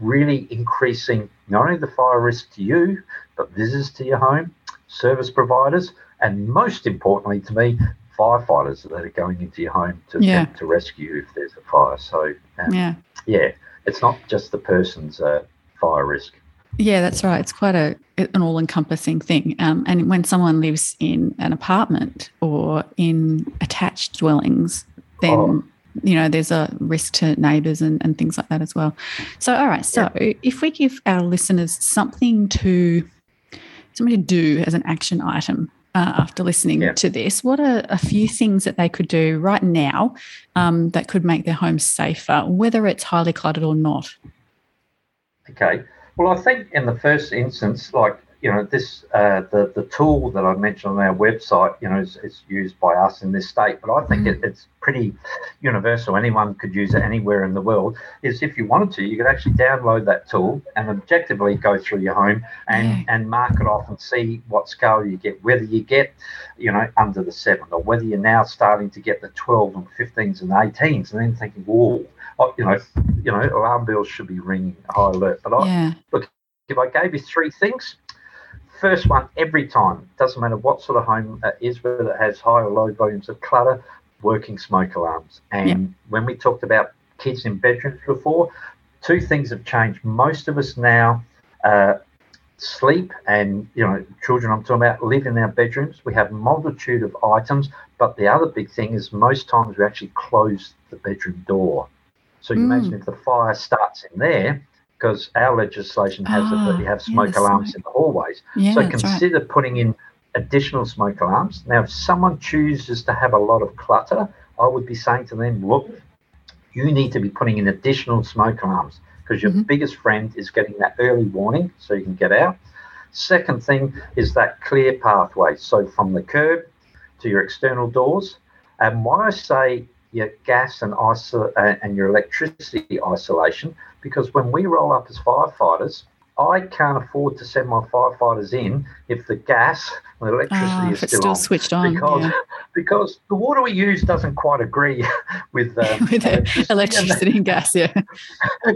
really increasing not only the fire risk to you, but visitors to your home, service providers, and most importantly to me, firefighters that are going into your home to yeah. to rescue if there's a fire. So um, yeah, yeah, it's not just the person's uh, fire risk. Yeah, that's right. It's quite a an all encompassing thing. Um, and when someone lives in an apartment or in attached dwellings, then oh. you know there's a risk to neighbours and, and things like that as well. So all right, so yeah. if we give our listeners something to something to do as an action item uh, after listening yeah. to this, what are a few things that they could do right now um, that could make their home safer, whether it's highly cluttered or not? Okay. Well, I think in the first instance, like you know, this uh, the the tool that I mentioned on our website, you know, is, is used by us in this state, but I think mm. it, it's pretty universal. Anyone could use it anywhere in the world. Is if you wanted to, you could actually download that tool and objectively go through your home and yeah. and mark it off and see what scale you get, whether you get, you know, under the seven or whether you're now starting to get the 12 and 15s and 18s, and then thinking, whoa, oh, you know, you know, alarm bells should be ringing high alert. But I yeah. look, if I gave you three things first one every time. Doesn't matter what sort of home it is, whether it has high or low volumes of clutter, working smoke alarms. And yeah. when we talked about kids in bedrooms before, two things have changed. Most of us now uh, sleep and, you know, children I'm talking about live in our bedrooms. We have multitude of items, but the other big thing is most times we actually close the bedroom door. So you mm. imagine if the fire starts in there, because our legislation has oh, it that you have smoke yeah, alarms smoke. in the hallways. Yeah, so consider right. putting in additional smoke alarms. Now, if someone chooses to have a lot of clutter, I would be saying to them, look, you need to be putting in additional smoke alarms because your mm-hmm. biggest friend is getting that early warning so you can get out. Second thing is that clear pathway. So from the curb to your external doors. And why I say your gas and, iso- uh, and your electricity isolation because when we roll up as firefighters, I can't afford to send my firefighters in if the gas and the electricity oh, is still, still on. switched on. Because, yeah. because the water we use doesn't quite agree with, um, with electricity, electricity and, gas. Yeah.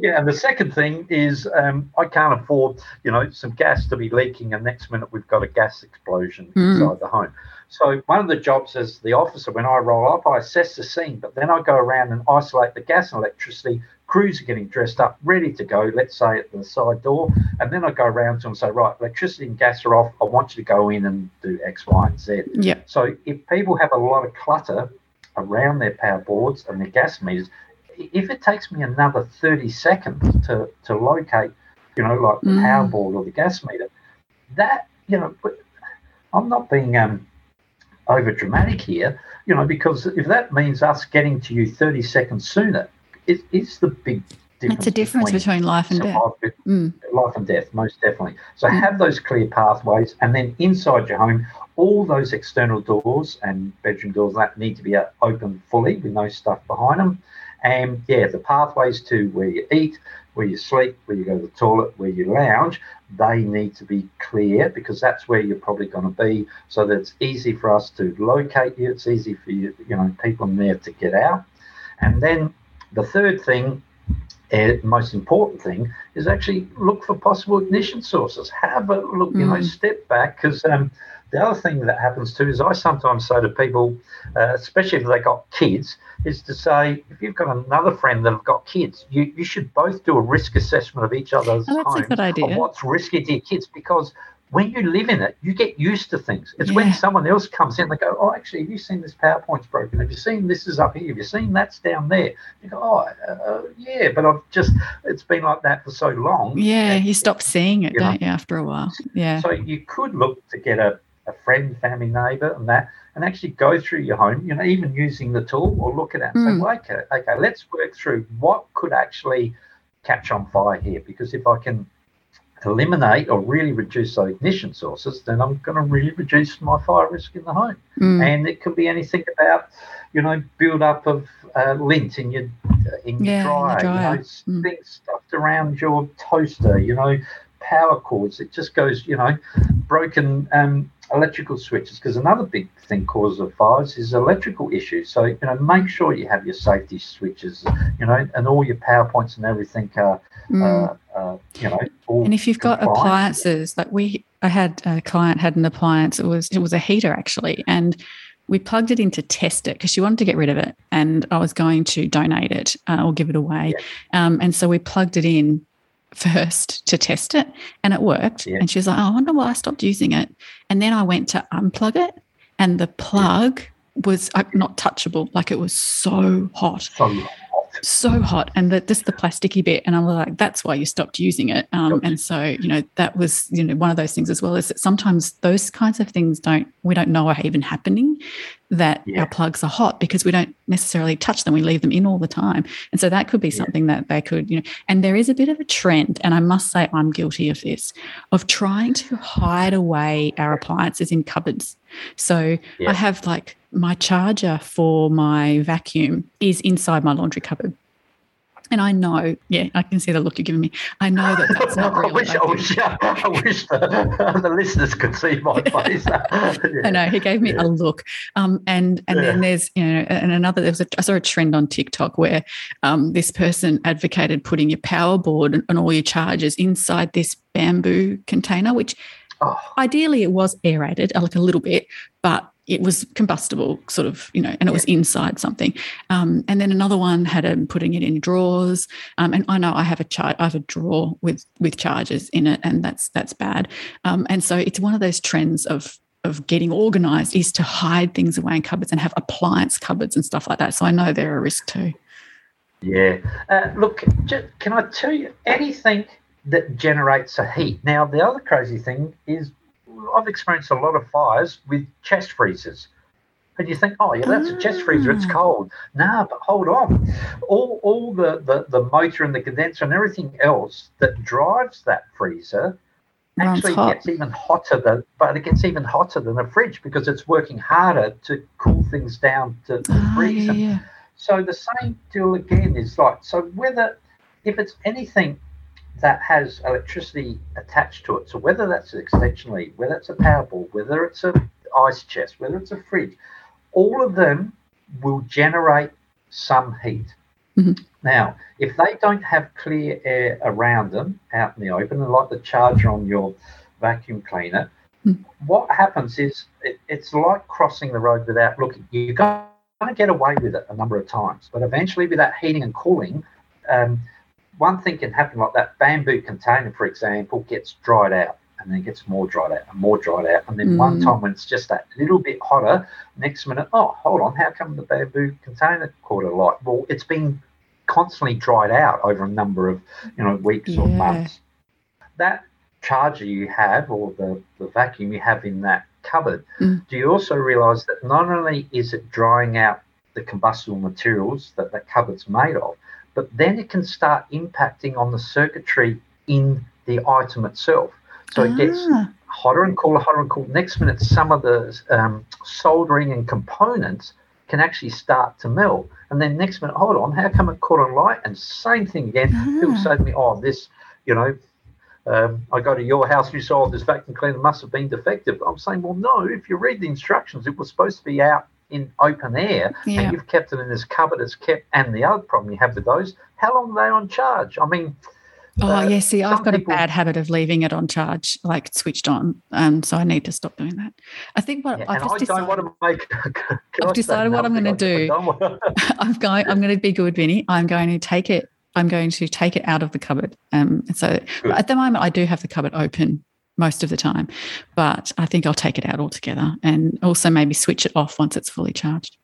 yeah. And the second thing is um, I can't afford, you know, some gas to be leaking, and next minute we've got a gas explosion mm. inside the home. So one of the jobs as the officer, when I roll up, I assess the scene, but then I go around and isolate the gas and electricity. Crews are getting dressed up, ready to go, let's say at the side door. And then I go around to them and say, right, electricity and gas are off. I want you to go in and do X, Y, and Z. Yeah. So if people have a lot of clutter around their power boards and their gas meters, if it takes me another 30 seconds to, to locate, you know, like the mm. power board or the gas meter, that, you know, I'm not being um, over dramatic here, you know, because if that means us getting to you 30 seconds sooner, it, it's the big difference. It's a difference between, between life and death. Mm. Life and death, most definitely. So mm. have those clear pathways, and then inside your home, all those external doors and bedroom doors that need to be open fully with no stuff behind them. And yeah, the pathways to where you eat, where you sleep, where you go to the toilet, where you lounge, they need to be clear because that's where you're probably going to be so that it's easy for us to locate you. It's easy for you, you know, people in there to get out. And then the third thing, uh, most important thing, is actually look for possible ignition sources. Have a look, you know, mm. step back because um, the other thing that happens too is I sometimes say to people, uh, especially if they got kids, is to say if you've got another friend that have got kids, you, you should both do a risk assessment of each other's oh, that's a good idea. of what's risky to your kids because when you live in it, you get used to things. It's yeah. when someone else comes in, they go, "Oh, actually, have you seen this power point's broken? Have you seen this is up here? Have you seen that's down there?" You go, "Oh, uh, yeah," but I've just it's been like that for so long. Yeah, you stop seeing it, you don't know? you, after a while? Yeah. So you could look to get a a friend, family, neighbour, and that, and actually go through your home, you know, even using the tool or look at it and mm. say, well, okay, okay, let's work through what could actually catch on fire here. Because if I can eliminate or really reduce those ignition sources, then I'm going to really reduce my fire risk in the home. Mm. And it could be anything about, you know, build up of uh, lint in your in your yeah, dryer, dryer. You know, mm. things stuffed around your toaster, you know, power cords. It just goes, you know, broken um, electrical switches because another big thing cause of fires is electrical issues. So you know, make sure you have your safety switches, you know, and all your power points and everything are, mm. uh, uh, you know. and if you've got compliant. appliances, like we, I had a client had an appliance. It was it was a heater actually, and we plugged it in to test it because she wanted to get rid of it, and I was going to donate it uh, or give it away. Yeah. Um, and so we plugged it in first to test it and it worked. Yeah. And she was like, oh, I wonder why I stopped using it. And then I went to unplug it and the plug yeah. was uh, not touchable. Like it was so hot. So hot. So hot, and the, just the plasticky bit. And I'm like, that's why you stopped using it. Um, and so, you know, that was, you know, one of those things as well. Is that sometimes those kinds of things don't we don't know are even happening. That yeah. our plugs are hot because we don't necessarily touch them. We leave them in all the time, and so that could be something yeah. that they could, you know. And there is a bit of a trend, and I must say I'm guilty of this, of trying to hide away our appliances in cupboards. So yeah. I have like my charger for my vacuum is inside my laundry cupboard. And I know, yeah, I can see the look you're giving me. I know that that's not real. I wish, I wish, I wish the, the, listeners could see my face. yeah. I know he gave me yeah. a look, um, and and yeah. then there's you know, and another. There was a, I saw a trend on TikTok where um, this person advocated putting your power board and, and all your chargers inside this bamboo container, which oh. ideally it was aerated, like a little bit, but it was combustible, sort of, you know, and it was inside something. Um, and then another one had him putting it in drawers. Um, and I know I have a chart, I have a drawer with with charges in it, and that's that's bad. Um, and so it's one of those trends of of getting organized is to hide things away in cupboards and have appliance cupboards and stuff like that. So I know they're a risk too. Yeah. Uh, look, can I tell you anything that generates a heat? Now, the other crazy thing is I've experienced a lot of fires with chest freezers. And you think, oh, yeah, that's a chest freezer, it's ah. cold. Nah, but hold on. All, all the, the, the motor and the condenser and everything else that drives that freezer actually gets even hotter than but it gets even hotter than a fridge because it's working harder to cool things down to, to oh, freeze them. Yeah. So the same deal again is like so whether if it's anything that has electricity attached to it. So whether that's an extension lead, whether it's a power ball, whether it's a ice chest, whether it's a fridge, all of them will generate some heat. Mm-hmm. Now, if they don't have clear air around them out in the open, like the charger on your vacuum cleaner, mm-hmm. what happens is it, it's like crossing the road without looking. You're going to get away with it a number of times, but eventually, with that heating and cooling, um, one thing can happen like that bamboo container, for example, gets dried out and then gets more dried out and more dried out. And then mm. one time when it's just that little bit hotter, next minute, oh, hold on, how come the bamboo container caught alight? Well, it's been constantly dried out over a number of you know weeks yeah. or months. That charger you have or the, the vacuum you have in that cupboard, mm. do you also realize that not only is it drying out the combustible materials that that cupboard's made of, but then it can start impacting on the circuitry in the item itself. So ah. it gets ah. hotter and cooler, hotter and cooler. Next minute, some of the um, soldering and components can actually start to melt. And then next minute, hold on, how come it caught on light? And same thing again. Ah. People say to me, oh, this, you know, um, I go to your house, you saw this vacuum cleaner must have been defective. I'm saying, well, no, if you read the instructions, it was supposed to be out in open air yeah. and you've kept it in this cupboard it's kept and the other problem you have with those how long are they on charge i mean Oh uh, yeah, see, I've got people, a bad habit of leaving it on charge, like switched on, um, so I need to stop doing that. I think what yeah, I've just decided, make, I've decided what I'm going to do. I'm going. I'm going to be good, Vinny. I'm going to take it. I'm going to take it out of the cupboard. Um, so at the moment, I do have the cupboard open most of the time. But I think I'll take it out altogether and also maybe switch it off once it's fully charged.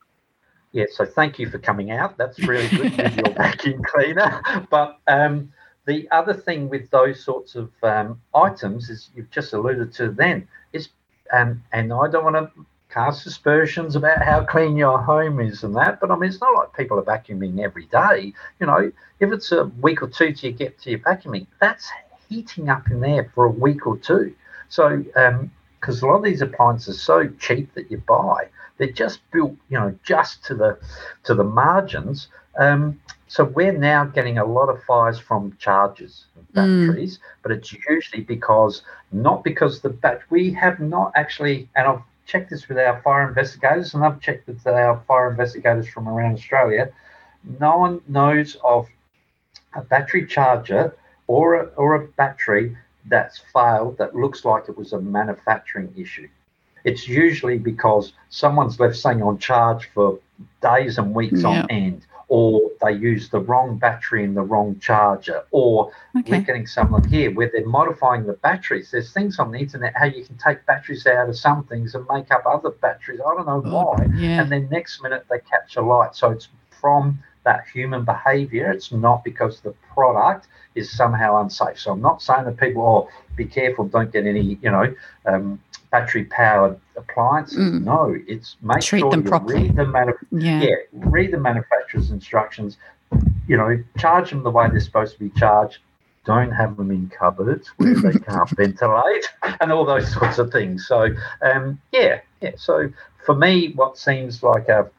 Yeah, so thank you for coming out. That's really good with your vacuum cleaner. But um, the other thing with those sorts of um, items is you've just alluded to then is, um, and I don't want to cast aspersions about how clean your home is and that, but I mean, it's not like people are vacuuming every day. You know, if it's a week or two till you get to your vacuuming, that's heating up in there for a week or two. So, because um, a lot of these appliances are so cheap that you buy, they're just built, you know, just to the to the margins. Um, so we're now getting a lot of fires from chargers and batteries, mm. but it's usually because not because the bat we have not actually, and I've checked this with our fire investigators, and I've checked with our fire investigators from around Australia. No one knows of a battery charger or a, or a battery that's failed that looks like it was a manufacturing issue. It's usually because someone's left something on charge for days and weeks on end, or they use the wrong battery in the wrong charger, or okay. we're getting someone here where they're modifying the batteries. There's things on the internet how you can take batteries out of some things and make up other batteries. I don't know oh, why. Yeah. And then next minute they catch a light. So it's from that human behavior. It's not because the product is somehow unsafe. So I'm not saying that people, oh, be careful, don't get any, you know, um, battery powered appliances. Mm. No, it's make Treat sure them you properly. read the manuf- Yeah. yeah, read the manufacturer's instructions. You know, charge them the way they're supposed to be charged. Don't have them in cupboards where they can't ventilate and all those sorts of things. So, um, yeah, yeah. So for me, what seems like a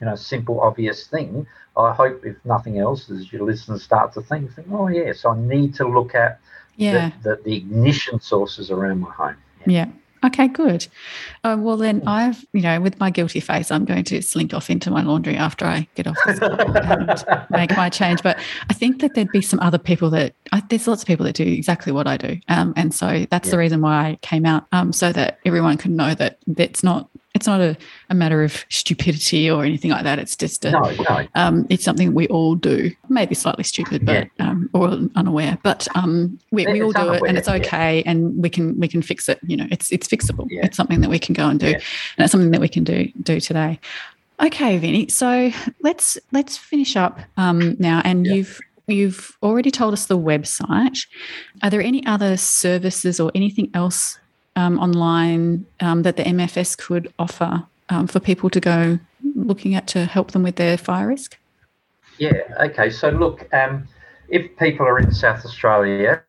you know simple, obvious thing, I hope if nothing else, as your listeners start to think, think, oh yes, I need to look at Yeah. the, the, the ignition sources around my home. Yeah. Okay, good. Uh, well, then I've, you know, with my guilty face, I'm going to slink off into my laundry after I get off this and make my change. But I think that there'd be some other people that I, there's lots of people that do exactly what I do, um, and so that's the reason why I came out, um, so that everyone can know that it's not it's not a, a matter of stupidity or anything like that. It's just a, No, no. um, it's something we all do. Maybe slightly stupid, but um, or unaware. But um, we, we all It's do it, and it's yeah. okay, and we can we can fix it. You know, it's it's fixable. Yeah. It's something that we can go and do, Yeah. and it's something that we can do do today. Okay, Vinny. So let's let's finish up um, now, and Yeah. you've you've already told us the website. Are there any other services or anything else um, online um, that the MFS could offer um, for people to go looking at to help them with their fire risk? Yeah. Okay. So look, um, if people are in South Australia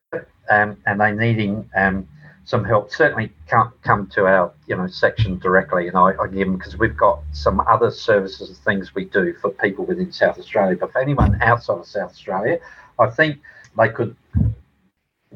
um, and they're needing some help, certainly come come to our you know section directly, and I, I give them because we've got some other services and things we do for people within South Australia. But for anyone outside of South Australia, I think they could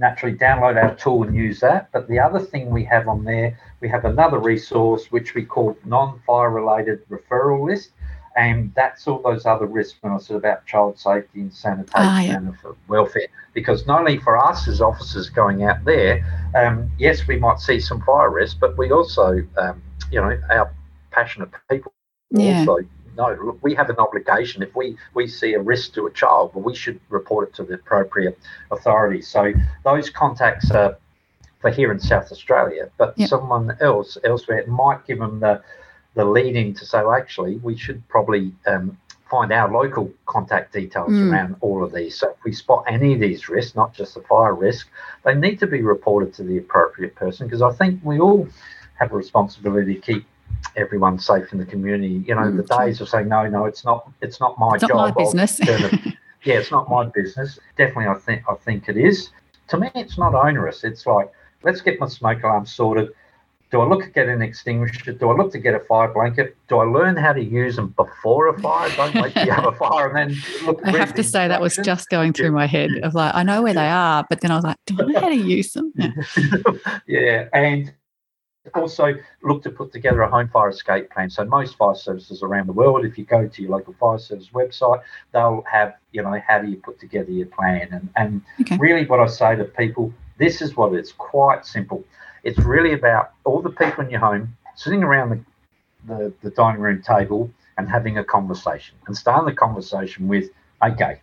naturally download our tool and use that. But the other thing we have on there, we have another resource which we call non-fire related referral list. And that's all those other risks when I said about child safety and sanitation Ah, yeah. and for welfare. Because not only for us as officers going out there, um, yes, we might see some fire risk, but we also, um, you know, our passionate people Yeah. also know look, we have an obligation. If we, we see a risk to a child, well, we should report it to the appropriate authorities. So those contacts are for here in South Australia, but Yep. someone else elsewhere it might give them the the leading to say, well, actually, we should probably um, find our local contact details Mm. around all of these. So if we spot any of these risks, not just the fire risk, they need to be reported to the appropriate person because I think we all have a responsibility to keep everyone safe in the community. You know, Mm, the days of saying no, no, it's not, it's not my It's not job. my business. it- yeah, it's not my business. Definitely, I think I think it is. To me, it's not onerous. It's like let's get my smoke alarm sorted. Do I look to get an extinguisher? Do I look to get a fire blanket? Do I learn how to use them before a fire? Don't wait till you have a fire and then look. I have to say that was just going through my head of like I know where they are, but then I was like, do I know how to use them? Yeah. yeah, and also look to put together a home fire escape plan. So most fire services around the world, if you go to your local fire service website, they'll have, you know, how do you put together your plan? And and Okay. really what I say to people, this is what it's quite simple. It's really about all the people in your home sitting around the, the, the dining room table and having a conversation and starting the conversation with, okay,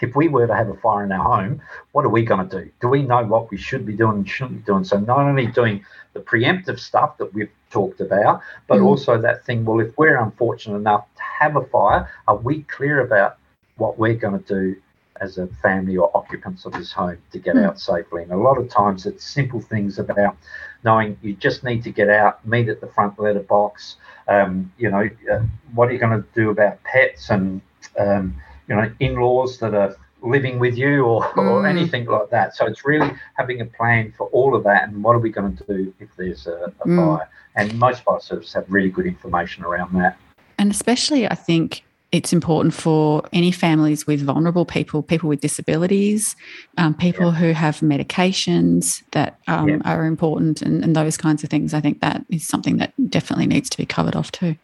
if we were to have a fire in our home, what are we going to do? Do we know what we should be doing and shouldn't be doing? So not only doing the preemptive stuff that we've talked about, but Mm. also that thing, well, if we're unfortunate enough to have a fire, are we clear about what we're going to do as a family or occupants of this home to get Mm. out safely? And a lot of times it's simple things about knowing you just need to get out, meet at the front letterbox. Um, you know, uh, what are you going to do about pets and um, you know in-laws that are living with you or, or Mm. anything like that. So it's really having a plan for all of that and what are we going to do if there's a, a Mm. fire. And most fire services have really good information around that. And especially, I think it's important for any families with vulnerable people, people with disabilities, um, people who have medications that um, Yeah. are important, and, and those kinds of things. I think that is something that definitely needs to be covered off too.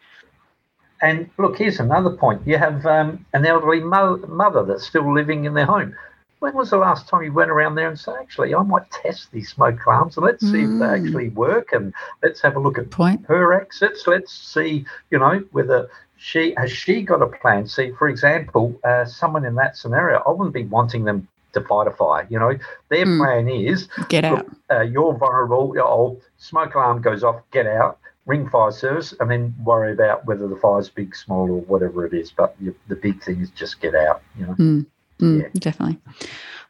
And look, here's another point. You have um, an elderly mo- mother that's still living in their home. When was the last time you went around there and said, actually, I might test these smoke alarms and let's see if they Mm. actually work and let's have a look at Point. her exits. Let's see, you know, whether she has she got a plan. See, for example, uh, someone in that scenario, I wouldn't be wanting them to fight a fire. You know, their Mm. plan is Get out. look, uh, you're vulnerable. Your old smoke alarm goes off. Get out. Ring fire service and then worry about whether the fire's big, small, or whatever it is. But you, the big thing is just get out, you know. Mm, mm, yeah. Definitely.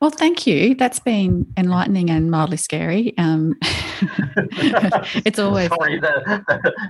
Well, thank you. That's been enlightening and mildly scary. Um, it's always sorry, the,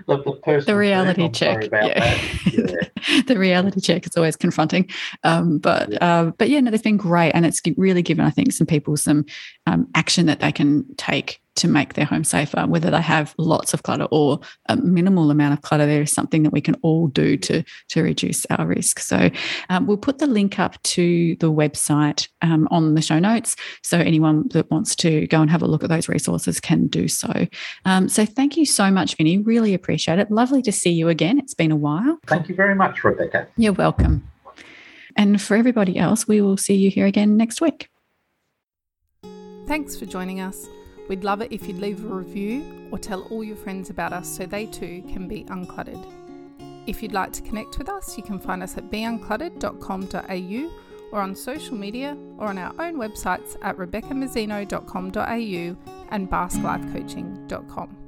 the, the, the reality check. Yeah. yeah. the reality check is always confronting. Um, but yeah. Uh, but yeah, no, they've been great, and it's really given I think some people some um, action that they can take to make their home safer, whether they have lots of clutter or a minimal amount of clutter. There is something that we can all do to, to reduce our risk. So um, we'll put the link up to the website um, on the show notes. So anyone that wants to go and have a look at those resources can do so. Um, so thank you so much, Vinny. Really appreciate it. Lovely to see you again. It's been a while. Thank you very much, Rebecca. You're welcome. And for everybody else, we will see you here again next week. Thanks for joining us. We'd love it if you'd leave a review or tell all your friends about us so they too can be uncluttered. If you'd like to connect with us, you can find us at beuncluttered.com.au or on social media or on our own websites at rebeccamazzino.com.au and basklifecoaching.com.